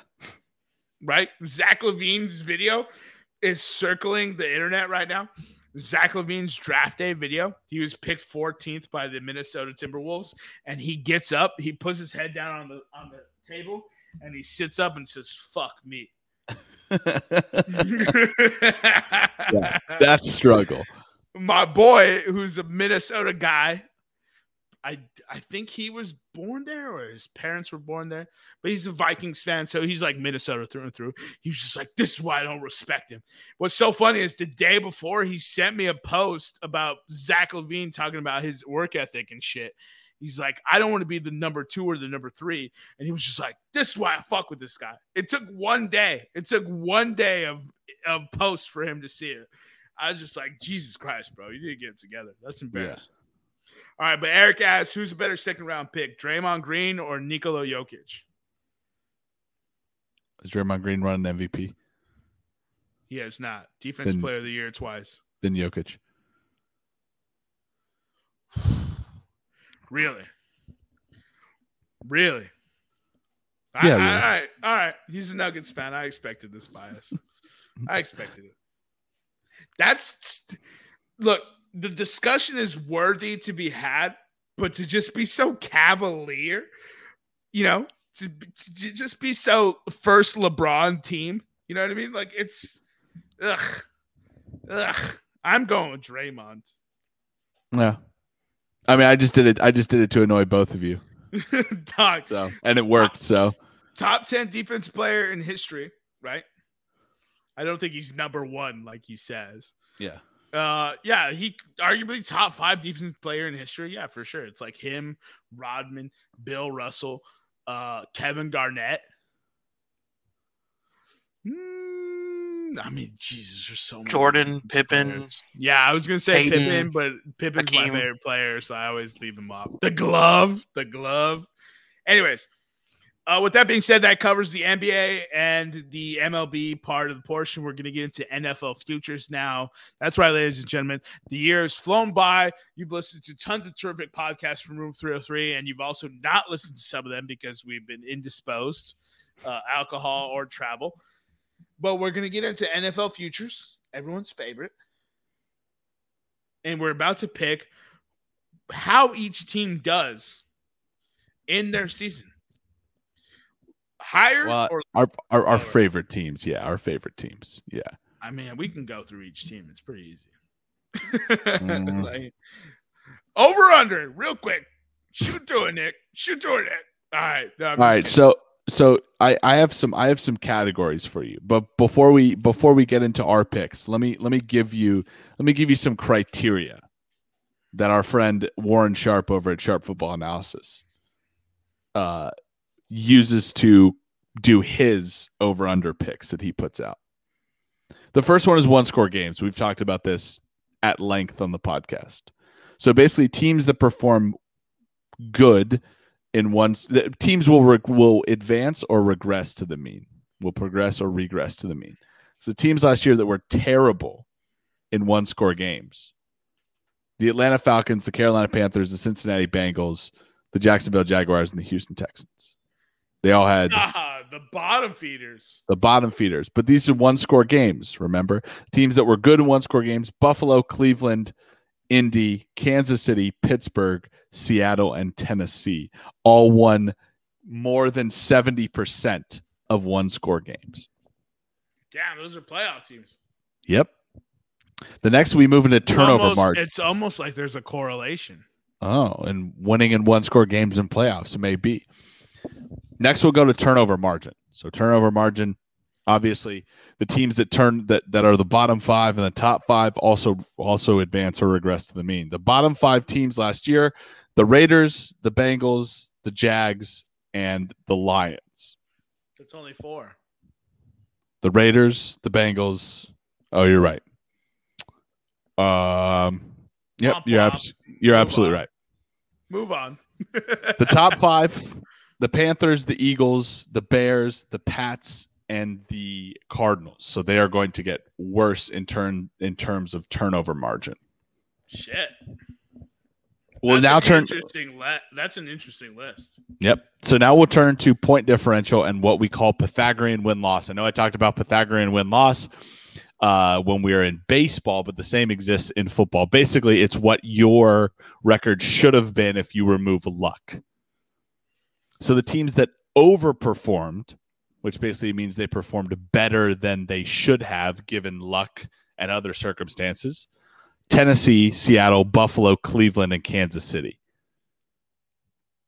Right? Zach LaVine's video is circling the internet right now. Zach LaVine's draft day video. He was picked 14th by the Minnesota Timberwolves, and he gets up, he puts his head down on the on the table, and he sits up and says, "Fuck me." Yeah, that's struggle. My boy, who's a Minnesota guy, I I think he was born there or his parents were born there, but he's a Vikings fan, so he's like Minnesota through and through. He was just like, "This is why I don't respect him." What's so funny is the day before he sent me a post about Zach LaVine talking about his work ethic and shit. He's like, "I don't want to be the number two or the number three. and he was just like, "This is why I fuck with this guy." It took one day. It took one day of of posts for him to see it. I was just like, "Jesus Christ, bro, you need to get it together." That's embarrassing. Yeah. All right, but Eric asks, who's a better second round pick, Draymond Green or Nikola Jokic? Is Draymond Green running MVP? He has not. Defense then, player of the year twice. Then Jokic. Really? Really? Yeah, all really. right, all right. He's a Nuggets fan. I expected this bias. I expected it. That's look the discussion is worthy to be had, but to just be so cavalier, you know, to, to just be so first LeBron team, you know what I mean? Like it's, ugh, ugh. I'm going with Draymond. Yeah, I mean, I just did it. I just did it to annoy both of you. Dog. So and it worked. So top ten defense player in history, right? I don't think he's number one like he says. Yeah. Uh, yeah, he arguably top five defensive player in history. Yeah, for sure. It's like him, Rodman, Bill Russell, uh, Kevin Garnett. Mm, I mean, Jesus, there's so Jordan, Pippen. Players. Yeah, I was gonna say Payton, Pippen, but Pippen's Hakeem. my favorite player, so I always leave him off. The glove, the glove. Anyways, uh, with that being said, that covers the NBA and the MLB part of the portion. We're going to get into NFL futures now. That's right, ladies and gentlemen. The year has flown by. You've listened to tons of terrific podcasts from Room 303, and you've also not listened to some of them because we've been indisposed, uh, alcohol or travel. But we're going to get into NFL futures, everyone's favorite. And we're about to pick how each team does in their season higher well, or our, our, our favorite teams? Yeah, our favorite teams. Yeah. I mean, we can go through each team. It's pretty easy. mm. like, over under, real quick. Shoot through it, Nick. Shoot through it, Nick. All right. No, All right. Kidding. So so I, I have some I have some categories for you. But before we before we get into our picks, let me let me give you let me give you some criteria that our friend Warren Sharp over at Sharp Football Analysis uh uses to do his over under picks that he puts out. The first one is one score games. We've talked about this at length on the podcast. So basically, teams that perform good in one teams will re, will advance or regress to the mean. Will progress or regress to the mean. So teams last year that were terrible in one score games. The Atlanta Falcons, the Carolina Panthers, the Cincinnati Bengals, the Jacksonville Jaguars, and the Houston Texans. They all had ah, the bottom feeders. The bottom feeders. But these are one score games, remember? Teams that were good in one score games Buffalo, Cleveland, Indy, Kansas City, Pittsburgh, Seattle, and Tennessee all won more than 70% of one score games. Damn, those are playoff teams. Yep. The next we move into turnover almost, margin. It's almost like there's a correlation. Oh, and winning in one score games in playoffs, it may be. Next, we'll go to turnover margin. So turnover margin, obviously, the teams that turn that that are the bottom five and the top five also also advance or regress to the mean. The bottom five teams last year: the Raiders, the Bengals, the Jags, and the Lions. It's only four. The Raiders, the Bengals. Oh, you're right. Um, yep, you're abs- you're Move absolutely on. right. Move on. The top five the Panthers, the Eagles, the Bears, the Pats, and the Cardinals. So they are going to get worse in turn in terms of turnover margin. Shit. We'll now turn. Interesting. Le- that's an interesting list. Yep. So now we'll turn to point differential and what we call Pythagorean win loss. I know I talked about Pythagorean win loss uh, when we were in baseball, but the same exists in football. Basically, it's what your record should have been if you remove luck. So the teams that overperformed, which basically means they performed better than they should have given luck and other circumstances Tennessee, Seattle, Buffalo, Cleveland, and Kansas City.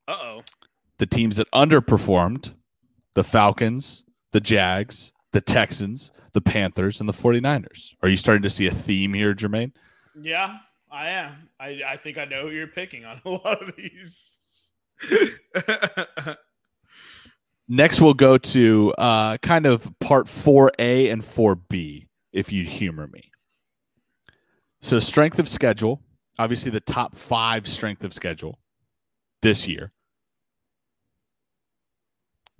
Uh oh. The teams that underperformed, the Falcons, the Jags, the Texans, the Panthers, and the 49ers. Are you starting to see a theme here, Jermaine? Yeah, I am. I, I think I know who you're picking on a lot of these. Next, we'll go to uh, kind of part 4A and 4B, if you humor me. So, strength of schedule, obviously the top five strength of schedule this year,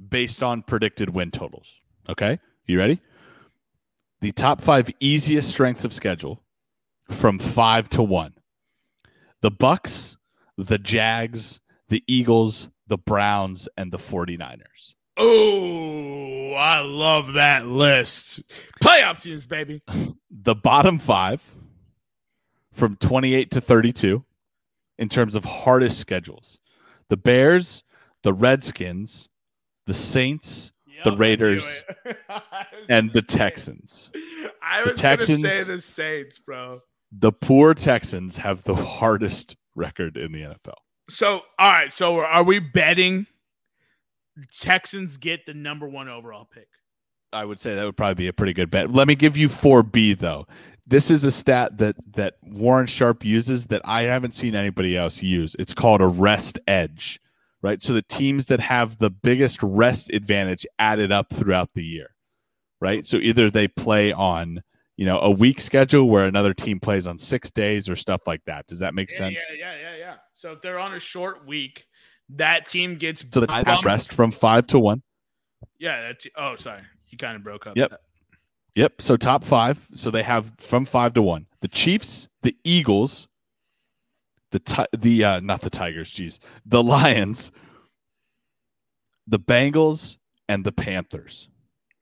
based on predicted win totals. Okay, you ready? The top five easiest strengths of schedule from five to one the Bucs, the Jags, the Eagles, the Browns, and the 49ers. oh, I love that list. Playoff teams, baby. the bottom five from 28 to 32 in terms of hardest schedules the Bears, the Redskins, the Saints, Yep, The Raiders it. I was and the. Texans. I was going to say the Saints, bro. The poor Texans have the hardest record in the NFL. So, all right. So, are we betting Texans get the number one overall pick? I would say that would probably be a pretty good bet. Let me give you 4B though. This is a stat that that Warren Sharp uses that I haven't seen anybody else use. It's called a rest edge, right? So the teams that have the biggest rest advantage added up throughout the year, right? So either they play on, you know, a week schedule where another team plays on 6 days or stuff like that. Does that make Yeah, sense? yeah, yeah, yeah, yeah. So, if they're on a short week, that team gets So the team has bumped. rest from 5 to 1. Yeah. That t- oh, sorry. You kind of broke up. Yep. Yep. So top five. So they have from five to one. The Chiefs, the Eagles, the ti- the uh, not the Tigers. Jeez, the Lions, the Bengals, and the Panthers.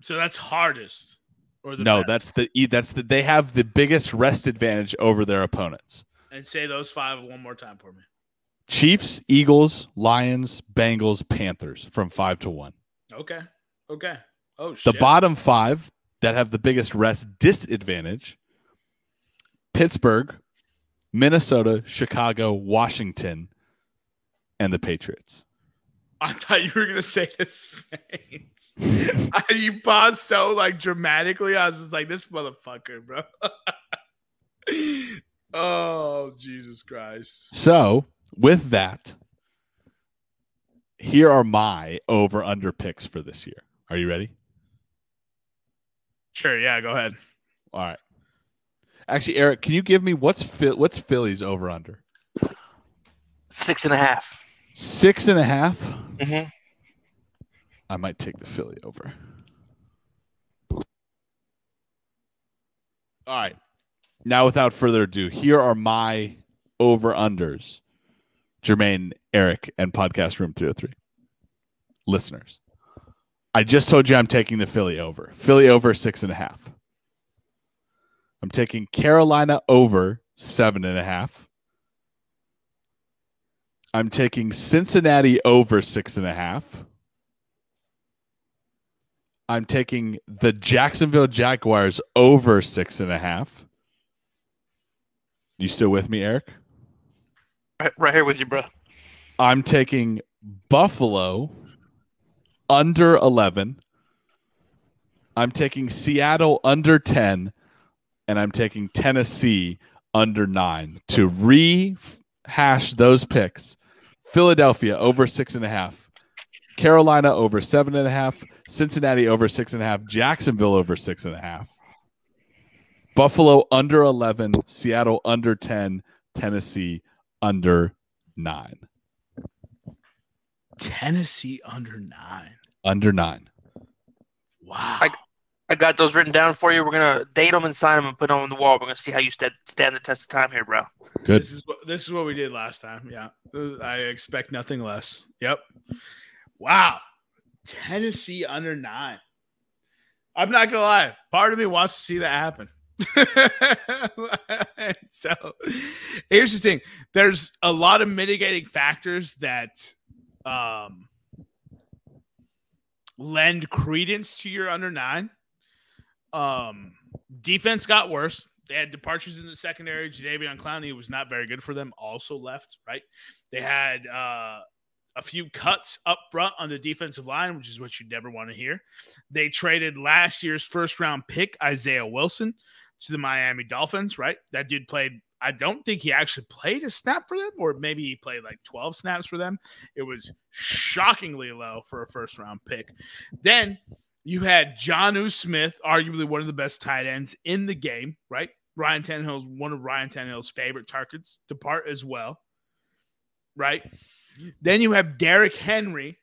So that's hardest. Or the No, best. that's the that's the they have the biggest rest advantage over their opponents. and say those five one more time for me. Chiefs, Eagles, Lions, Bengals, Panthers from five to one. Okay. Okay. Oh The shit. bottom five that have the biggest rest disadvantage Pittsburgh, Minnesota, Chicago, Washington, and the Patriots. I thought you were gonna say the Saints. I, you paused so like dramatically. I was just like, this motherfucker, bro. oh Jesus Christ! So, with that, here are my over under picks for this year. Are you ready? Sure, yeah, go ahead. All right. Actually, Eric, can you give me what's Phil- what's Philly's over under? Six and a half. Six and a half. Mm-hmm. I might take the Philly over. All right. Now, without further ado, here are my over unders. Jermaine, Eric, and Podcast Room 303. Listeners, I just told you I'm taking the Philly over. Philly over six and a half. I'm taking Carolina over seven and a half. I'm taking Cincinnati over six and a half. I'm taking the Jacksonville Jaguars over six and a half. You still with me, Eric? Right, right here with you, bro. I'm taking Buffalo under 11. I'm taking Seattle under 10. And I'm taking Tennessee under 9 to rehash those picks. Philadelphia over six and a half. Carolina over seven and a half. Cincinnati over six and a half. Jacksonville over six and a half. Buffalo under 11. Seattle under 10. Tennessee under 9. Tennessee under nine. Under 9. Wow. I- I got those written down for you. We're gonna date them and sign them and put them on the wall. We're gonna see how you stand stand the test of time here, bro. Good. This is what this is what we did last time. Yeah. I expect nothing less. Yep. Wow. Tennessee under nine. I'm not gonna lie. Part of me wants to see that happen. so here's the thing. There's a lot of mitigating factors that um lend credence to your under nine. Um defense got worse. They had departures in the secondary. Jadeveon Clowney was not very good for them. Also left, right? They had uh, a few cuts up front on the defensive line, which is what you never want to hear. They traded last year's first round pick, Isaiah Wilson, to the Miami Dolphins, right? That dude played, I don't think he actually played a snap for them, or maybe he played like 12 snaps for them. It was shockingly low for a first round pick. Then you had Jonnu Smith, arguably one of the best tight ends in the game, right? Ryan Tannehill's one of Ryan Tannehill's favorite targets, to part as well, right? Then you have Derrick Henry,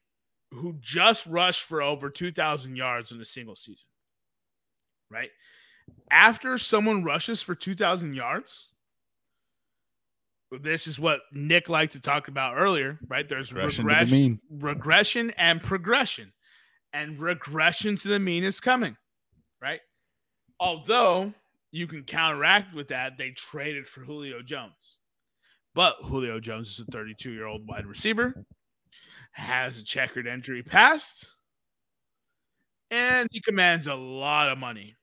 who just rushed for over 2,000 yards in a single season, right? After someone rushes for 2,000 yards, this is what Nick liked to talk about earlier, right? There's Regression regression, the mean. regression and progression. And regression to the mean is coming, right? Although you can counteract with that, they traded for Julio Jones. But Julio Jones is a 32 year old wide receiver, has a checkered injury past, and he commands a lot of money.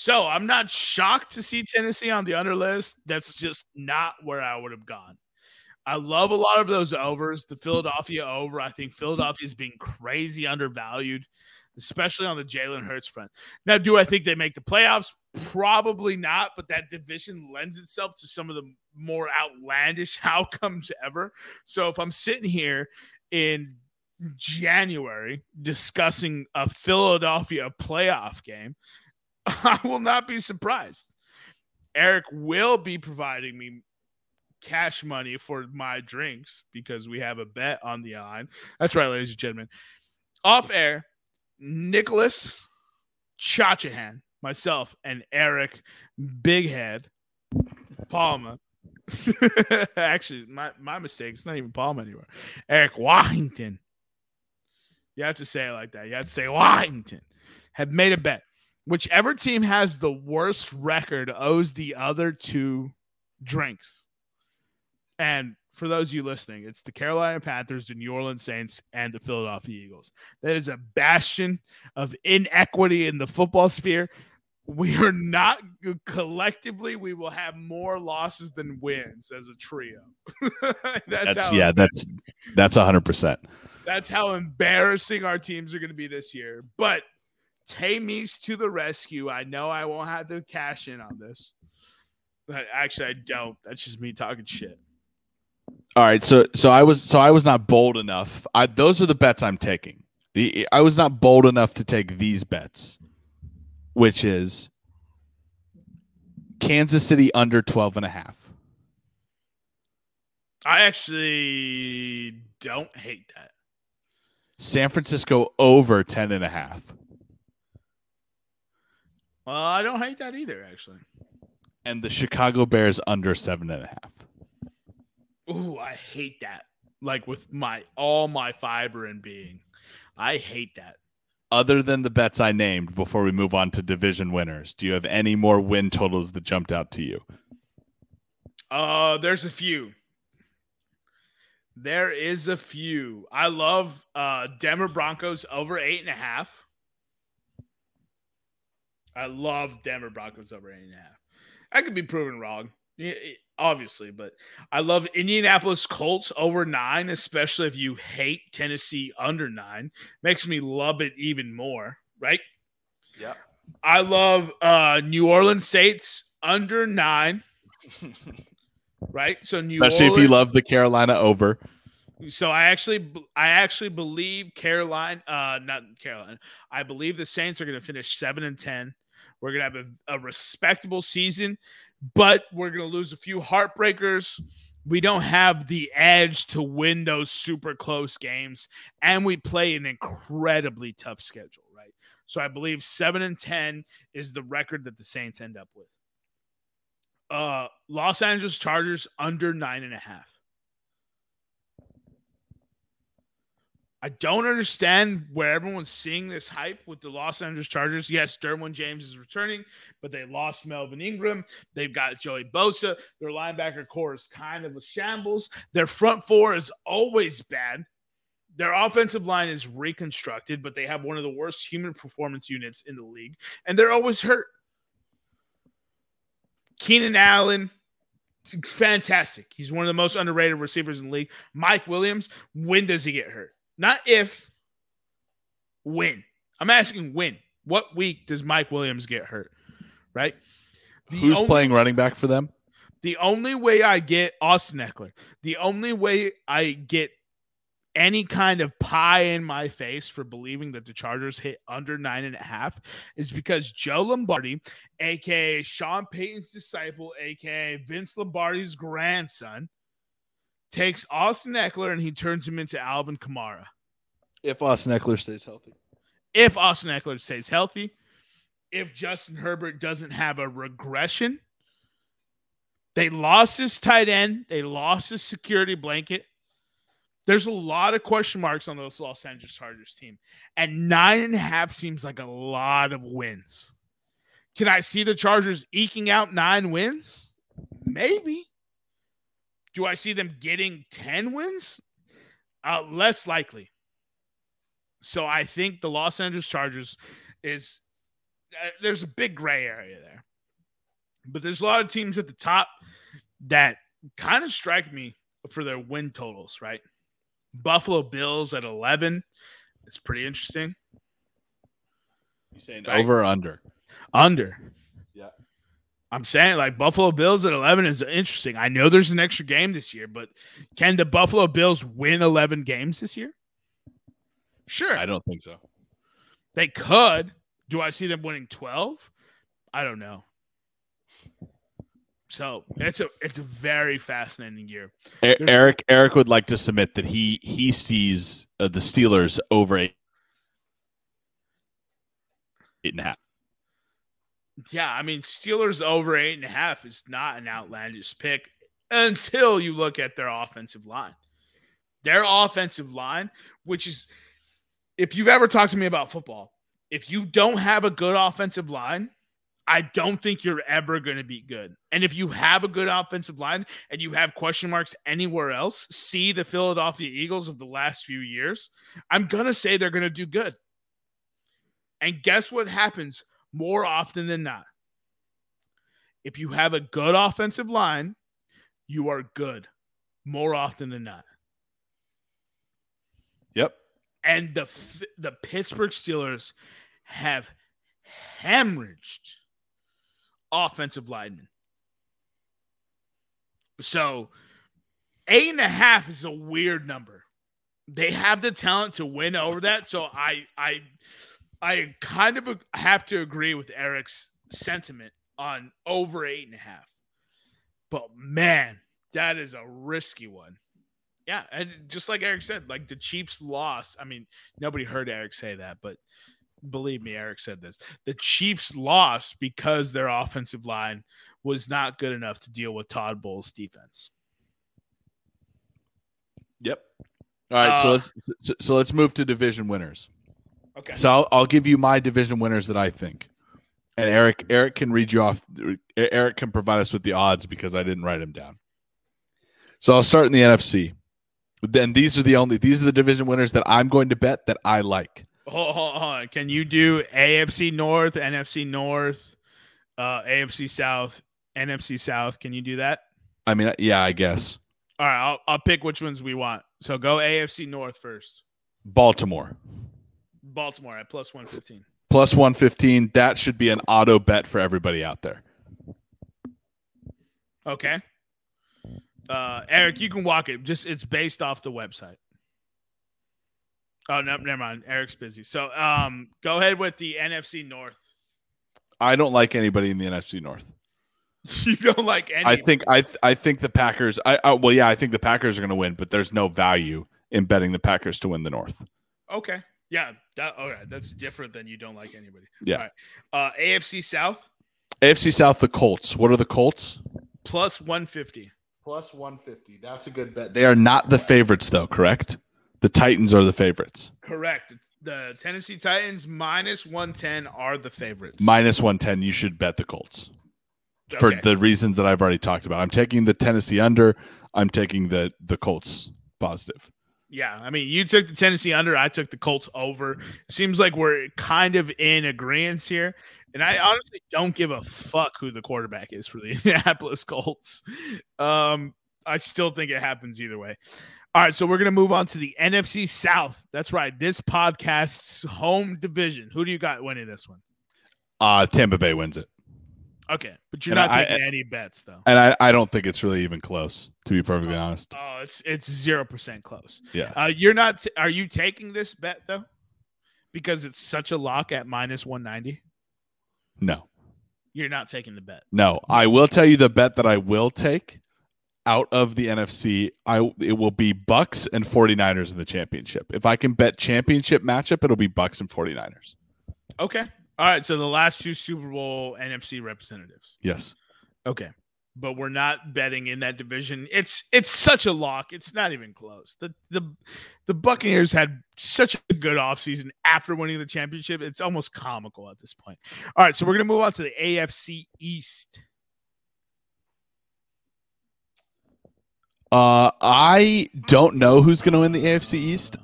So I'm not shocked to see Tennessee on the under list. That's just not where I would have gone. I love a lot of those overs. The Philadelphia over, I think Philadelphia is being crazy undervalued, especially on the Jalen Hurts front. Now, do I think they make the playoffs? Probably not, but that division lends itself to some of the more outlandish outcomes ever. So if I'm sitting here in January discussing a Philadelphia playoff game, I will not be surprised. Eric will be providing me cash money for my drinks because we have a bet on the line. That's right, ladies and gentlemen. Off air, Nicholas Chachahan, myself, and Eric Big Head Palma. Actually, my, my mistake. It's not even Palma anymore. Eric Washington. You have to say it like that. You have to say Washington. Have made a bet. Whichever team has the worst record owes the other two drinks. And for those of you listening, it's the Carolina Panthers, the New Orleans Saints, and the Philadelphia Eagles. That is a bastion of inequity in the football sphere. We are not collectively, we will have more losses than wins as a trio. that's, That's how yeah, that's that's hundred percent. that's how embarrassing our teams are going to be this year. But Jameis to the rescue. I know I won't have to cash in on this. But actually, I don't. That's just me talking shit. All right, so so I was so I was not bold enough. I those are the bets I'm taking. The, I was not bold enough to take these bets, which is Kansas City under 12 and a half. I actually don't hate that. San Francisco over 10 and a half. Well, I don't hate that either, actually. And the Chicago Bears under seven and a half. Ooh, I hate that. Like with my all my fiber and being. I hate that. Other than the bets I named before we move on to division winners, do you have any more win totals that jumped out to you? Uh, there's a few. There is a few. I love uh Denver Broncos over eight and a half. I love Denver Broncos over eight and a half. I could be proven wrong, y- y- obviously, but I love Indianapolis Colts over nine, especially if you hate Tennessee under nine. Makes me love it even more, right? Yeah. I love uh New Orleans Saints under nine. right? So New Especially Orleans, if you love the Carolina over. so I actually I actually believe Carolina, uh not Carolina. I believe the Saints are going to finish 7 and 10. We're going to have a, a respectable season, but we're going to lose a few heartbreakers. We don't have the edge to win those super close games and we play an incredibly tough schedule, right? So I believe seven and ten is the record that the Saints end up with. Uh, Los Angeles Chargers under nine and a half. I don't understand where everyone's seeing this hype with the Los Angeles Chargers. Yes, Derwin James is returning, but they lost Melvin Ingram. They've got Joey Bosa. Their linebacker core is kind of a shambles. Their front four is always bad. Their offensive line is reconstructed, but they have one of the worst human performance units in the league, and they're always hurt. Keenan Allen, fantastic. He's one of the most underrated receivers in the league. Mike Williams, when does he get hurt? Not if, when. I'm asking when. What week does Mike Williams get hurt? Right? The Who's only, playing running back for them? The only way I get Austin Ekeler, the only way I get any kind of pie in my face for believing that the Chargers hit under nine and a half is because Joe Lombardi, aka Sean Payton's disciple, aka Vince Lombardi's grandson, takes Austin Ekeler and he turns him into Alvin Kamara. If Austin Ekeler stays healthy. If Austin Ekeler stays healthy, if Justin Herbert doesn't have a regression, they lost his tight end, they lost his security blanket. There's a lot of question marks on those Los Angeles Chargers team. And nine and a half seems like a lot of wins. Can I see the Chargers eking out nine wins? Maybe. Do I see them getting 10 wins? Uh, less likely. So I think the Los Angeles Chargers is uh, there's a big gray area there. But there's a lot of teams at the top that kind of strike me for their win totals, right? Buffalo Bills at 11. It's pretty interesting. You saying over or under? Under. I'm saying like Buffalo Bills at 11 is interesting. I know there's an extra game this year, but can the Buffalo Bills win 11 games this year? Sure. I don't think so. They could. Do I see them winning 12? I don't know. So it's a it's a very fascinating year. There's Eric Eric would like to submit that he he sees uh, the Steelers over eight, eight and a half. Yeah, I mean, Steelers over eight and a half is not an outlandish pick until you look at their offensive line. Their offensive line, which is, if you've ever talked to me about football, if you don't have a good offensive line, I don't think you're ever going to be good. And if you have a good offensive line and you have question marks anywhere else, see the Philadelphia Eagles of the last few years, I'm going to say they're going to do good. And guess what happens more often than not. If you have a good offensive line, you are good more often than not. Yep. And the the Pittsburgh Steelers have hemorrhaged offensive linemen. So eight and a half is a weird number. They have the talent to win over that. So I I I kind of have to agree with Eric's sentiment on over eight and a half. But man, that is a risky one. Yeah, and just like Eric said, like the Chiefs lost. I mean, nobody heard Eric say that, but believe me, Eric said this. The Chiefs lost because their offensive line was not good enough to deal with Todd Bowles' defense. Yep. All right, uh, so let's so, so let's move to division winners. Okay. So I'll, I'll give you my division winners that I think, and Eric Eric can read you off. Eric can provide us with the odds because I didn't write them down. So I'll start in the NFC. Then these are the only these are the division winners that I'm going to bet that I like. Hold, hold, hold on. Can you do AFC North, NFC North, uh, AFC South, NFC South? Can you do that? I mean, yeah, I guess. All right, I'll, I'll pick which ones we want. So go AFC North first. Baltimore. Baltimore at plus 115. Plus 115. That should be an auto bet for everybody out there. Okay. Uh, Eric, you can walk it. Just it's based off the website. Oh no, never mind. Eric's busy. So um, go ahead with the NFC North. I don't like anybody in the NFC North. you don't like any. I think I th- I think the Packers. I, I well, yeah, I think the Packers are going to win, but there's no value in betting the Packers to win the North. Okay. Yeah, that all right. That's different than you don't like anybody. Yeah. All right. Uh AFC South AFC South, the Colts. What are the Colts? plus 150. Plus 150. That's a good bet. They are not the favorites, though, correct? The Titans are the favorites. Correct. The Tennessee Titans minus 110 are the favorites. Minus 110. You should bet the Colts for the reasons that I've already talked about. I'm taking the Tennessee under. I'm taking the the Colts positive. Yeah, I mean, you took the Tennessee under, I took the Colts over. Seems like we're kind of in agreement here. And I honestly don't give a fuck who the quarterback is for the Indianapolis Colts. Um, I still think it happens either way. All right, so we're gonna move on to the NFC South. That's right, this podcast's home division. Who do you got winning this one? Uh Tampa Bay wins it. Okay, but you're And not I- taking any bets though. And I, I don't think it's really even close, to be perfectly honest. Oh, it's it's zero percent close. Yeah. Uh, you're not. T- are you taking this bet though? Because it's such a lock at minus one ninety. No. You're not taking the bet. No. I will tell you the bet that I will take out of the NFC. I it will be Bucs and 49ers in the championship. If I can bet championship matchup, it'll be Bucs and 49ers. Okay. All right. So the last two Super Bowl NFC representatives. Yes. Okay. But we're not betting in that division. It's it's such a lock. It's not even close. The the the Buccaneers had such a good offseason after winning the championship. It's almost comical at this point. All right, so we're gonna move on to the AFC East. Uh I don't know who's going to win the AFC East.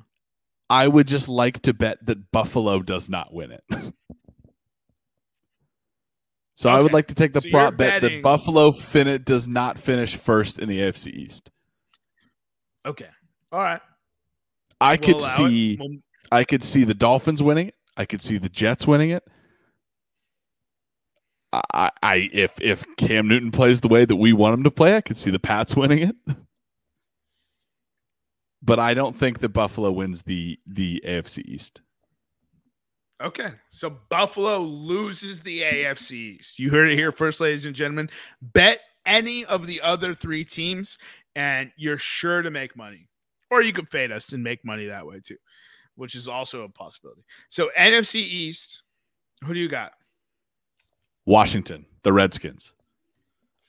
I would just like to bet that Buffalo does not win it. so I would like to take the So prop bet betting- that Buffalo fin- does not finish first in the AFC East. Okay. All right. I We'll could see We'll- I could see the Dolphins winning it. I could see the Jets winning it. I, I, I if if Cam Newton plays the way that we want him to play, I could see the Pats winning it. But I don't think that Buffalo wins the the AFC East. Okay. So Buffalo loses the AFC East. You heard it here first, ladies and gentlemen. Bet any of the other three teams, and you're sure to make money. Or you could fade us and make money that way too, which is also a possibility. So NFC East, who do you got? Washington, the Redskins.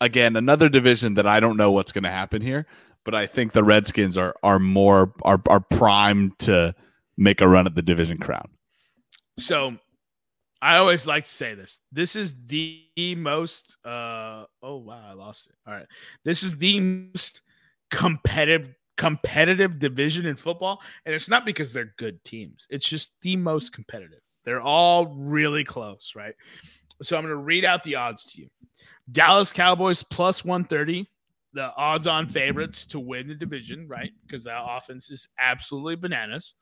Again, another division that I don't know what's going to happen here, but I think the Redskins are are more are are primed to make a run at the division crown. So I always like to say this. This is the most uh oh wow, I lost it. All right. This is the most competitive competitive division in football and it's not because they're good teams. It's just the most competitive. They're all really close, right? So I'm going to read out the odds to you. Dallas Cowboys plus 130, the odds on favorites to win the division, right? Because that offense is absolutely bananas.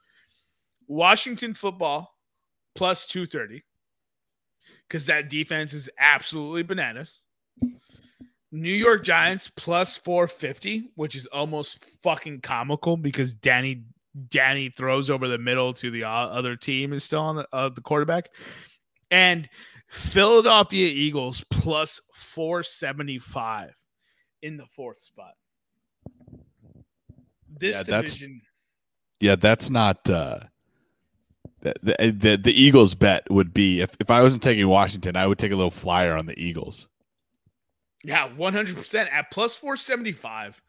Washington football plus 230 because that defense is absolutely bananas. New York Giants plus 450, which is almost fucking comical because Danny Danny throws over the middle to the other team is still on the, uh, the quarterback. And Philadelphia Eagles plus 475 in the fourth spot. This Yeah, that's- Yeah, that's not uh the, the the Eagles bet would be if, if I wasn't taking Washington, I would take a little flyer on the Eagles. Yeah, 100% at plus 475.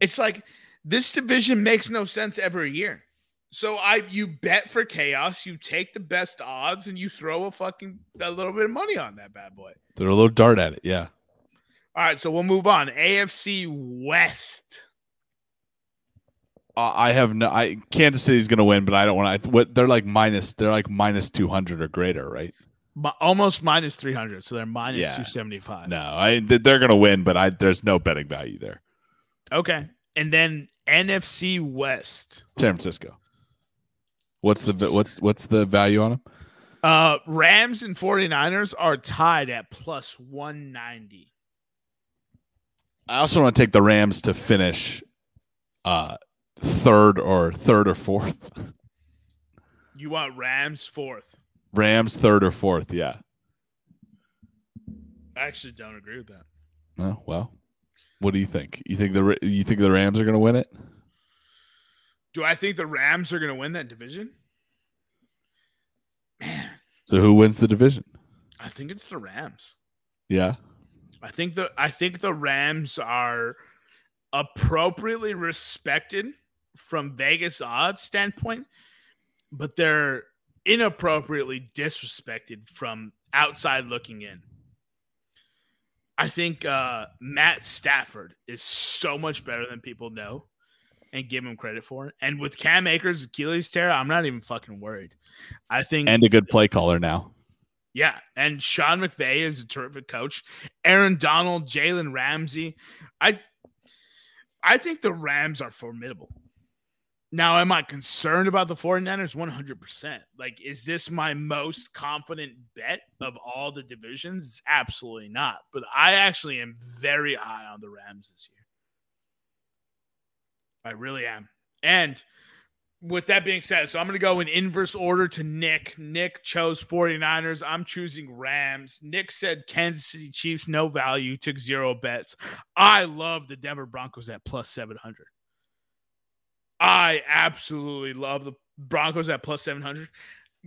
It's like this division makes no sense every year. So I you bet for chaos, you take the best odds and you throw a fucking a little bit of money on that bad boy. They're a little dart at it, yeah. All right, so we'll move on. AFC West. I have no. I Kansas City's going to win, but I don't want to. What they're like minus. They're like minus two hundred or greater, right? Mi- almost minus 300, so they're minus Yeah. 275. No, I they're going to win, but I there's no betting value there. Okay. And then NFC West. San Francisco. What's the what's what's the value on them? Uh Rams and 49ers are tied at plus 190. I also want to take the Rams to finish uh third or third or fourth. You want Rams fourth. Rams third or fourth, yeah. I actually don't agree with that. Oh, well. What do you think? You think the you think the Rams are going to win it? Do I think the Rams are going to win that division? Man, So who wins the division? I think it's the Rams. Yeah. I think the I think the Rams are appropriately respected from Vegas odds standpoint, but they're inappropriately disrespected from outside looking in. I think uh, Matt Stafford is so much better than people know and give him credit for. It. And with Cam Akers' Achilles tear, I'm not even fucking worried. I think And a good play caller now. yeah, and Sean McVay is a terrific coach. Aaron Donald, Jalen Ramsey. I I think the Rams are formidable. Now, am I concerned about the 49ers? 100%. Like, is this my most confident bet of all the divisions? It's absolutely not. But I actually am very high on the Rams this year. I really am. And with that being said, so I'm going to go in inverse order to Nick. Nick chose 49ers. I'm choosing Rams. Nick said Kansas City Chiefs, no value, took zero bets. I love the Denver Broncos at plus 700. I absolutely love the Broncos at plus 700.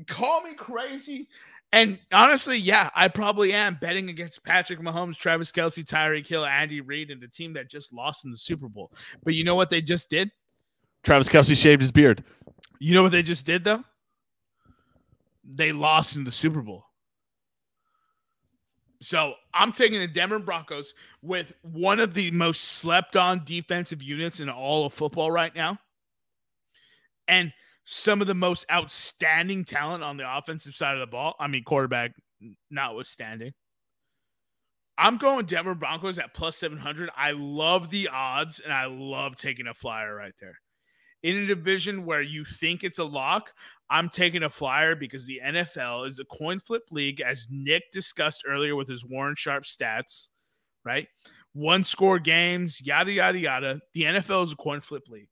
Call me crazy. And honestly, yeah, I probably am betting against Patrick Mahomes, Travis Kelce, Tyreek Hill, Andy Reid, and the team that just lost in the Super Bowl. But you know what they just did? Travis Kelce shaved his beard. You know what they just did though? They lost in the Super Bowl. So I'm taking the Denver Broncos with one of the most slept on defensive units in all of football right now. And some of the most outstanding talent on the offensive side of the ball. I mean, quarterback notwithstanding. I'm going Denver Broncos at plus 700. I love the odds and I love taking a flyer right there in a division where you think it's a lock, I'm taking a flyer because the NFL is a coin flip league, as Nick discussed earlier with his Warren Sharp stats, right? One score games, yada, yada, yada. The NFL is a coin flip league,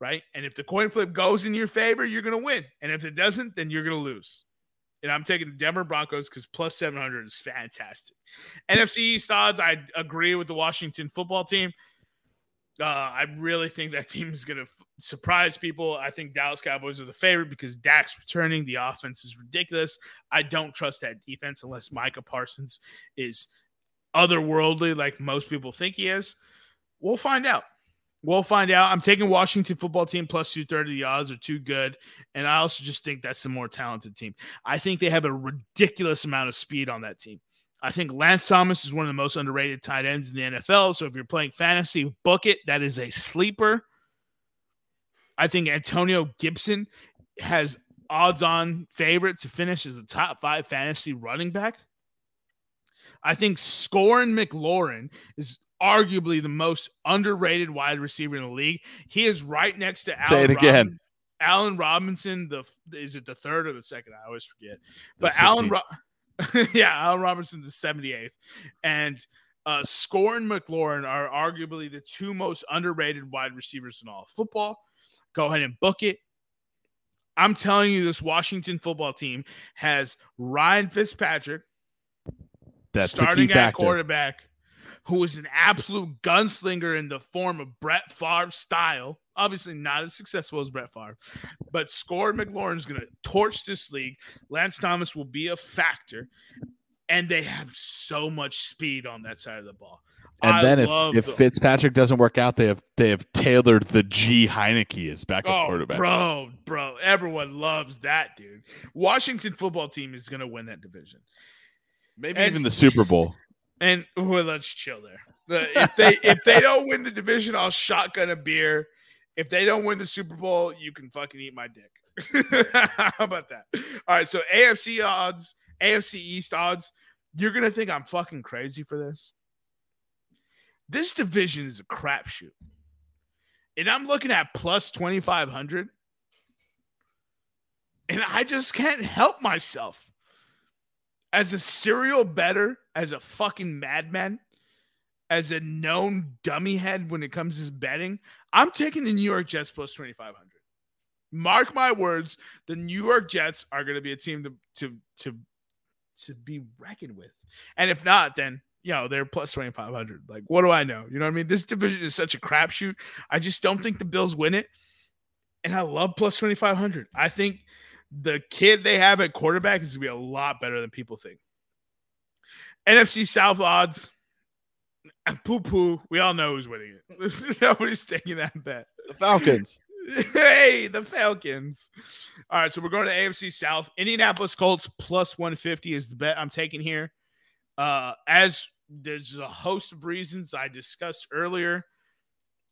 right? And if the coin flip goes in your favor, you're going to win. And if it doesn't, then you're going to lose. And I'm taking the Denver Broncos because plus 700 is fantastic. NFC East odds, I agree with the Washington football team. Uh, I really think that team is going to f- surprise people. I think Dallas Cowboys are the favorite because Dak's returning. The offense is ridiculous. I don't trust that defense unless Micah Parsons is otherworldly, like most people think he is. We'll find out. We'll find out. I'm taking Washington football team plus 230. The odds are too good. And I also just think that's the more talented team. I think they have a ridiculous amount of speed on that team. I think Lance Thomas is one of the most underrated tight ends in the NFL. So if you're playing fantasy, book it. That is a sleeper. I think Antonio Gibson has odds on favorite to finish as a top five fantasy running back. I think Scorin McLaurin is arguably the most underrated wide receiver in the league. He is right next to Say it again. Robin- Allen Robinson. The is it the third or the second? I always forget. But Allen, Ro- yeah, Allen Robinson the 78th, and uh, Score and McLaurin are arguably the two most underrated wide receivers in all of football. Go ahead and book it. I'm telling you, this Washington football team has Ryan Fitzpatrick That's starting at quarterback, who is an absolute gunslinger in the form of Brett Favre style. Obviously, not as successful as Brett Favre, but Score McLaurin is going to torch this league. Lance Thomas will be a factor, and they have so much speed on that side of the ball. And I then if, if the- Fitzpatrick doesn't work out, they have they have Taylor the G Heinicke as backup Oh, quarterback. bro, bro, everyone loves that dude. Washington football team is going to win that division. Maybe and- even the Super Bowl. And well, let's chill there. But If they if they don't win the division, I'll shotgun a beer. If they don't win the Super Bowl, you can fucking eat my dick. How about that? All right, so AFC odds, AFC East odds. You're gonna think I'm fucking crazy for this. This division is a crapshoot, and I'm looking at plus twenty five hundred, and I just can't help myself as a serial better, as a fucking madman, as a known dummy head when it comes to betting, I'm taking the New York Jets plus 2,500. Mark my words, the New York Jets are going to be a team to, to, to, to be reckoned with. And if not, then, you know, they're plus 2,500. Like, what do I know? You know what I mean? This division is such a crapshoot. I just don't think the Bills win it. and I love plus 2,500. I think the kid they have at quarterback is going to be a lot better than people think. NFC South odds, poo poo. We all know who's winning it. Nobody's taking that bet. The Falcons. hey, the Falcons. All right, so we're going to AFC South. Indianapolis Colts plus 150 is the bet I'm taking here. Uh, as there's a host of reasons I discussed earlier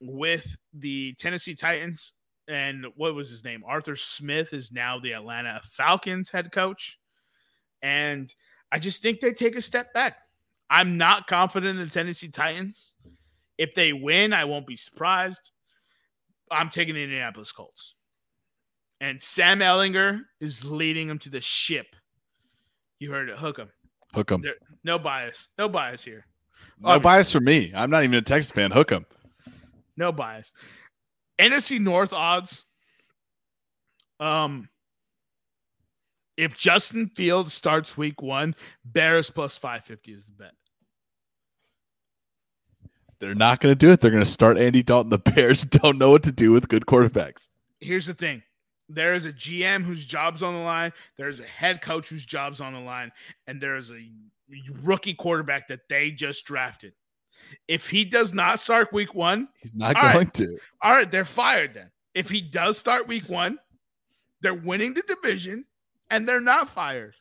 with the Tennessee Titans and what was his name? Arthur Smith is now the Atlanta Falcons head coach. And I just think they take a step back. I'm not confident in the Tennessee Titans. If they win, I won't be surprised. I'm taking the Indianapolis Colts. And Sam Ehlinger is leading them to the ship. You heard it. Hook 'em. Hook 'em. There, no bias. No bias here. No Obviously. bias for me. I'm not even a Texas fan. Hook 'em. No bias. NFC North odds. Um, if Justin Fields starts week one, Bears plus 550 is the bet. They're not going to do it. They're going to start Andy Dalton. The Bears don't know what to do with good quarterbacks. Here's the thing there is a GM whose job's on the line, there's a head coach whose job's on the line, and there's a rookie quarterback that they just drafted. If he does not start week one, He's not All right. going to. all right, they're fired then. If he does start week one, they're winning the division and they're not fired.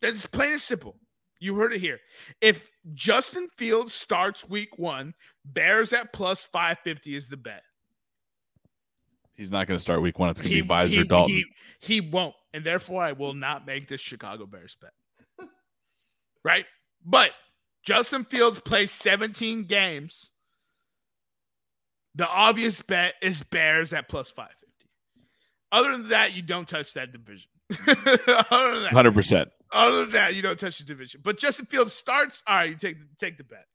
That's plain and simple. You heard it here. If Justin Fields starts week one, Bears at plus 550 is the bet. He's not going to start week one. It's going to be Visor he, Dalton. He, he won't. And therefore, I will not make this Chicago Bears bet. right? But Justin Fields plays 17 games. The obvious bet is Bears at plus 550. Other than that, you don't touch that division. That, 100%. other than that, you don't touch the division. But Justin Fields starts. All right, you take take the bet.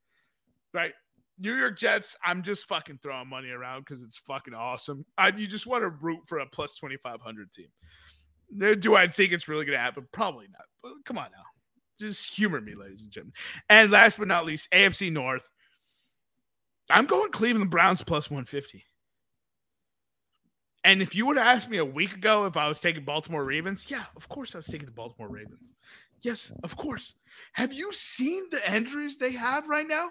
Right. New York Jets, I'm just fucking throwing money around because it's fucking awesome. I, you just want to root for a plus 2,500 team. Do I think it's really going to happen? Probably not. But come on now. Just humor me, ladies and gentlemen. And last but not least, AFC North. I'm going Cleveland Browns plus 150. And if you would have asked me a week ago if I was taking Baltimore Ravens, yeah, of course I was taking the Baltimore Ravens. Yes, of course. Have you seen the injuries they have right now?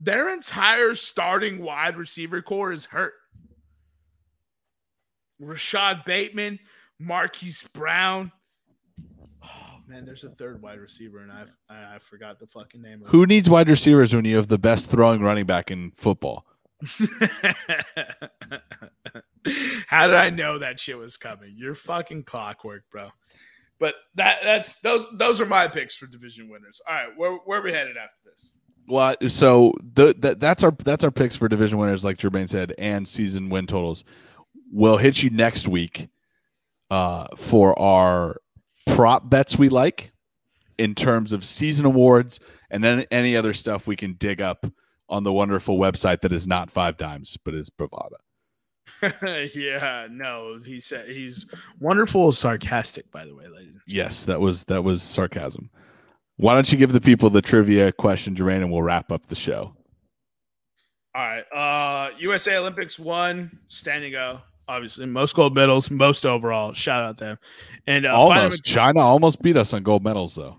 Their entire starting wide receiver core is hurt. Rashod Bateman, Marquise Brown. Man, there's a third wide receiver, and I I, I forgot the fucking name. Of Who needs wide receivers when you have the best throwing running back in football? How did I know that shit was coming? You're fucking clockwork, bro. But that that's those those are my picks for division winners. All right, where where are we headed after this? Well, so the, that that's our that's our picks for division winners, like Jermaine said, and season win totals. We'll hit you next week uh, for our prop bets we like in terms of season awards, and then any other stuff we can dig up on the wonderful website that is not five dimes but is Bovada. yeah, no, he said he's wonderful, sarcastic, by the way, ladies. Yes, that was that was sarcasm. Why don't you give the people the trivia question, Jermaine, and we'll wrap up the show. All right, uh, USA Olympics one standing go. Obviously, most gold medals, most overall. Shout out them. And uh, almost China almost beat us on gold medals, though.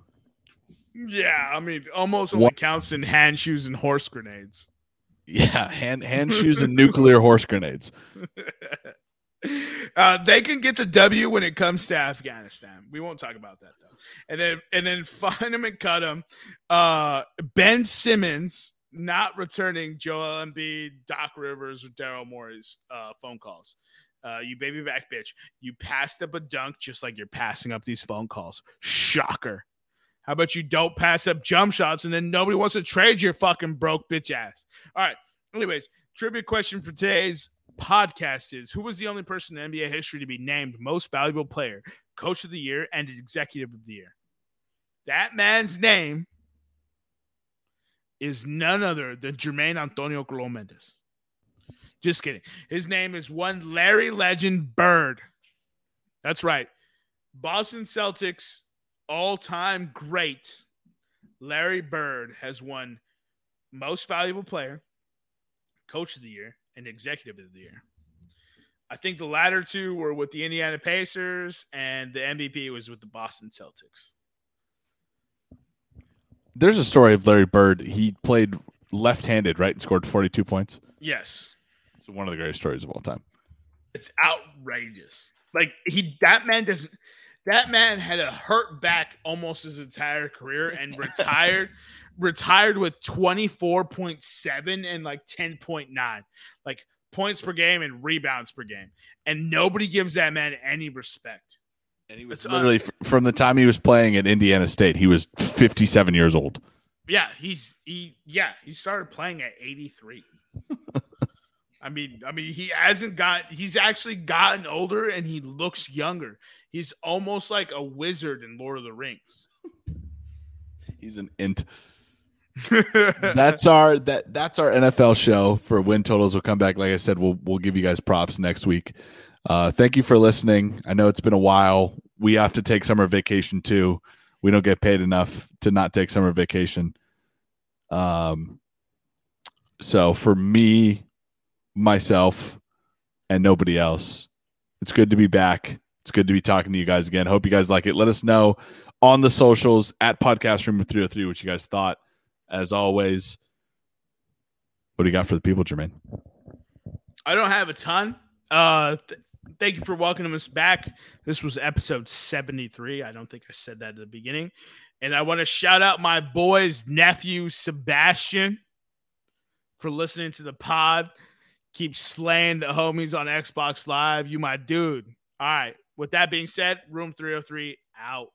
Yeah, I mean, almost only What- counts in hand shoes and horse grenades. Yeah, hand hand shoes and nuclear horse grenades. uh, they can get the W when it comes to Afghanistan. We won't talk about that though. And then and then find them and cut them. Uh, ben Simmons not returning Joel Embiid, Doc Rivers, or Daryl Morey's uh, phone calls. Uh, you baby back bitch. You passed up a dunk just like you're passing up these phone calls. Shocker. How about you don't pass up jump shots and then nobody wants to trade your fucking broke bitch ass? All right. Anyways, trivia question for today's podcast is Who was the only person in NBA history to be named most valuable player, coach of the year, and executive of the year? That man's name is none other than Jermaine Antonio Colon. Just kidding. His name is one Larry Legend Bird. That's right. Boston Celtics all time great Larry Bird has won most valuable player, coach of the year, and Executive of the Year. I think the latter two were with the Indiana Pacers, and the MVP was with the Boston Celtics. There's a story of Larry Bird. He played left-handed, right, and scored 42 points. Yes, It's one of the greatest stories of all time. it's outrageous. Like he, that man doesn't. That man had a hurt back almost his entire career and retired. retired with 24.7 and like 10.9 like points per game and rebounds per game and nobody gives that man any respect And he was It's literally f- from the time he was playing at Indiana State, he was 57 years old. yeah he's he yeah he started playing at 83 i mean i mean he hasn't got he's actually gotten older and he looks younger he's almost like a wizard in lord of the rings He's an int. that's our that that's our NFL show for win totals. We'll come back. Like I said, we'll we'll give you guys props next week. Uh, thank you for listening. I know it's been a while. We have to take summer vacation too. We don't get paid enough to not take summer vacation. Um, so for me, myself, and nobody else, it's good to be back. It's good to be talking to you guys again. Hope you guys like it. Let us know on the socials at podcast room 303 what you guys thought as always what do you got for the people jermaine I don't have a ton. Uh, th- thank you for welcoming us back. This was episode 73. I don't think I said that at the beginning. And I want to shout out my boy's nephew, Sebastian, for listening to the pod. Keep slaying the homies on Xbox Live. You, my dude. All right. With that being said, room 303 out.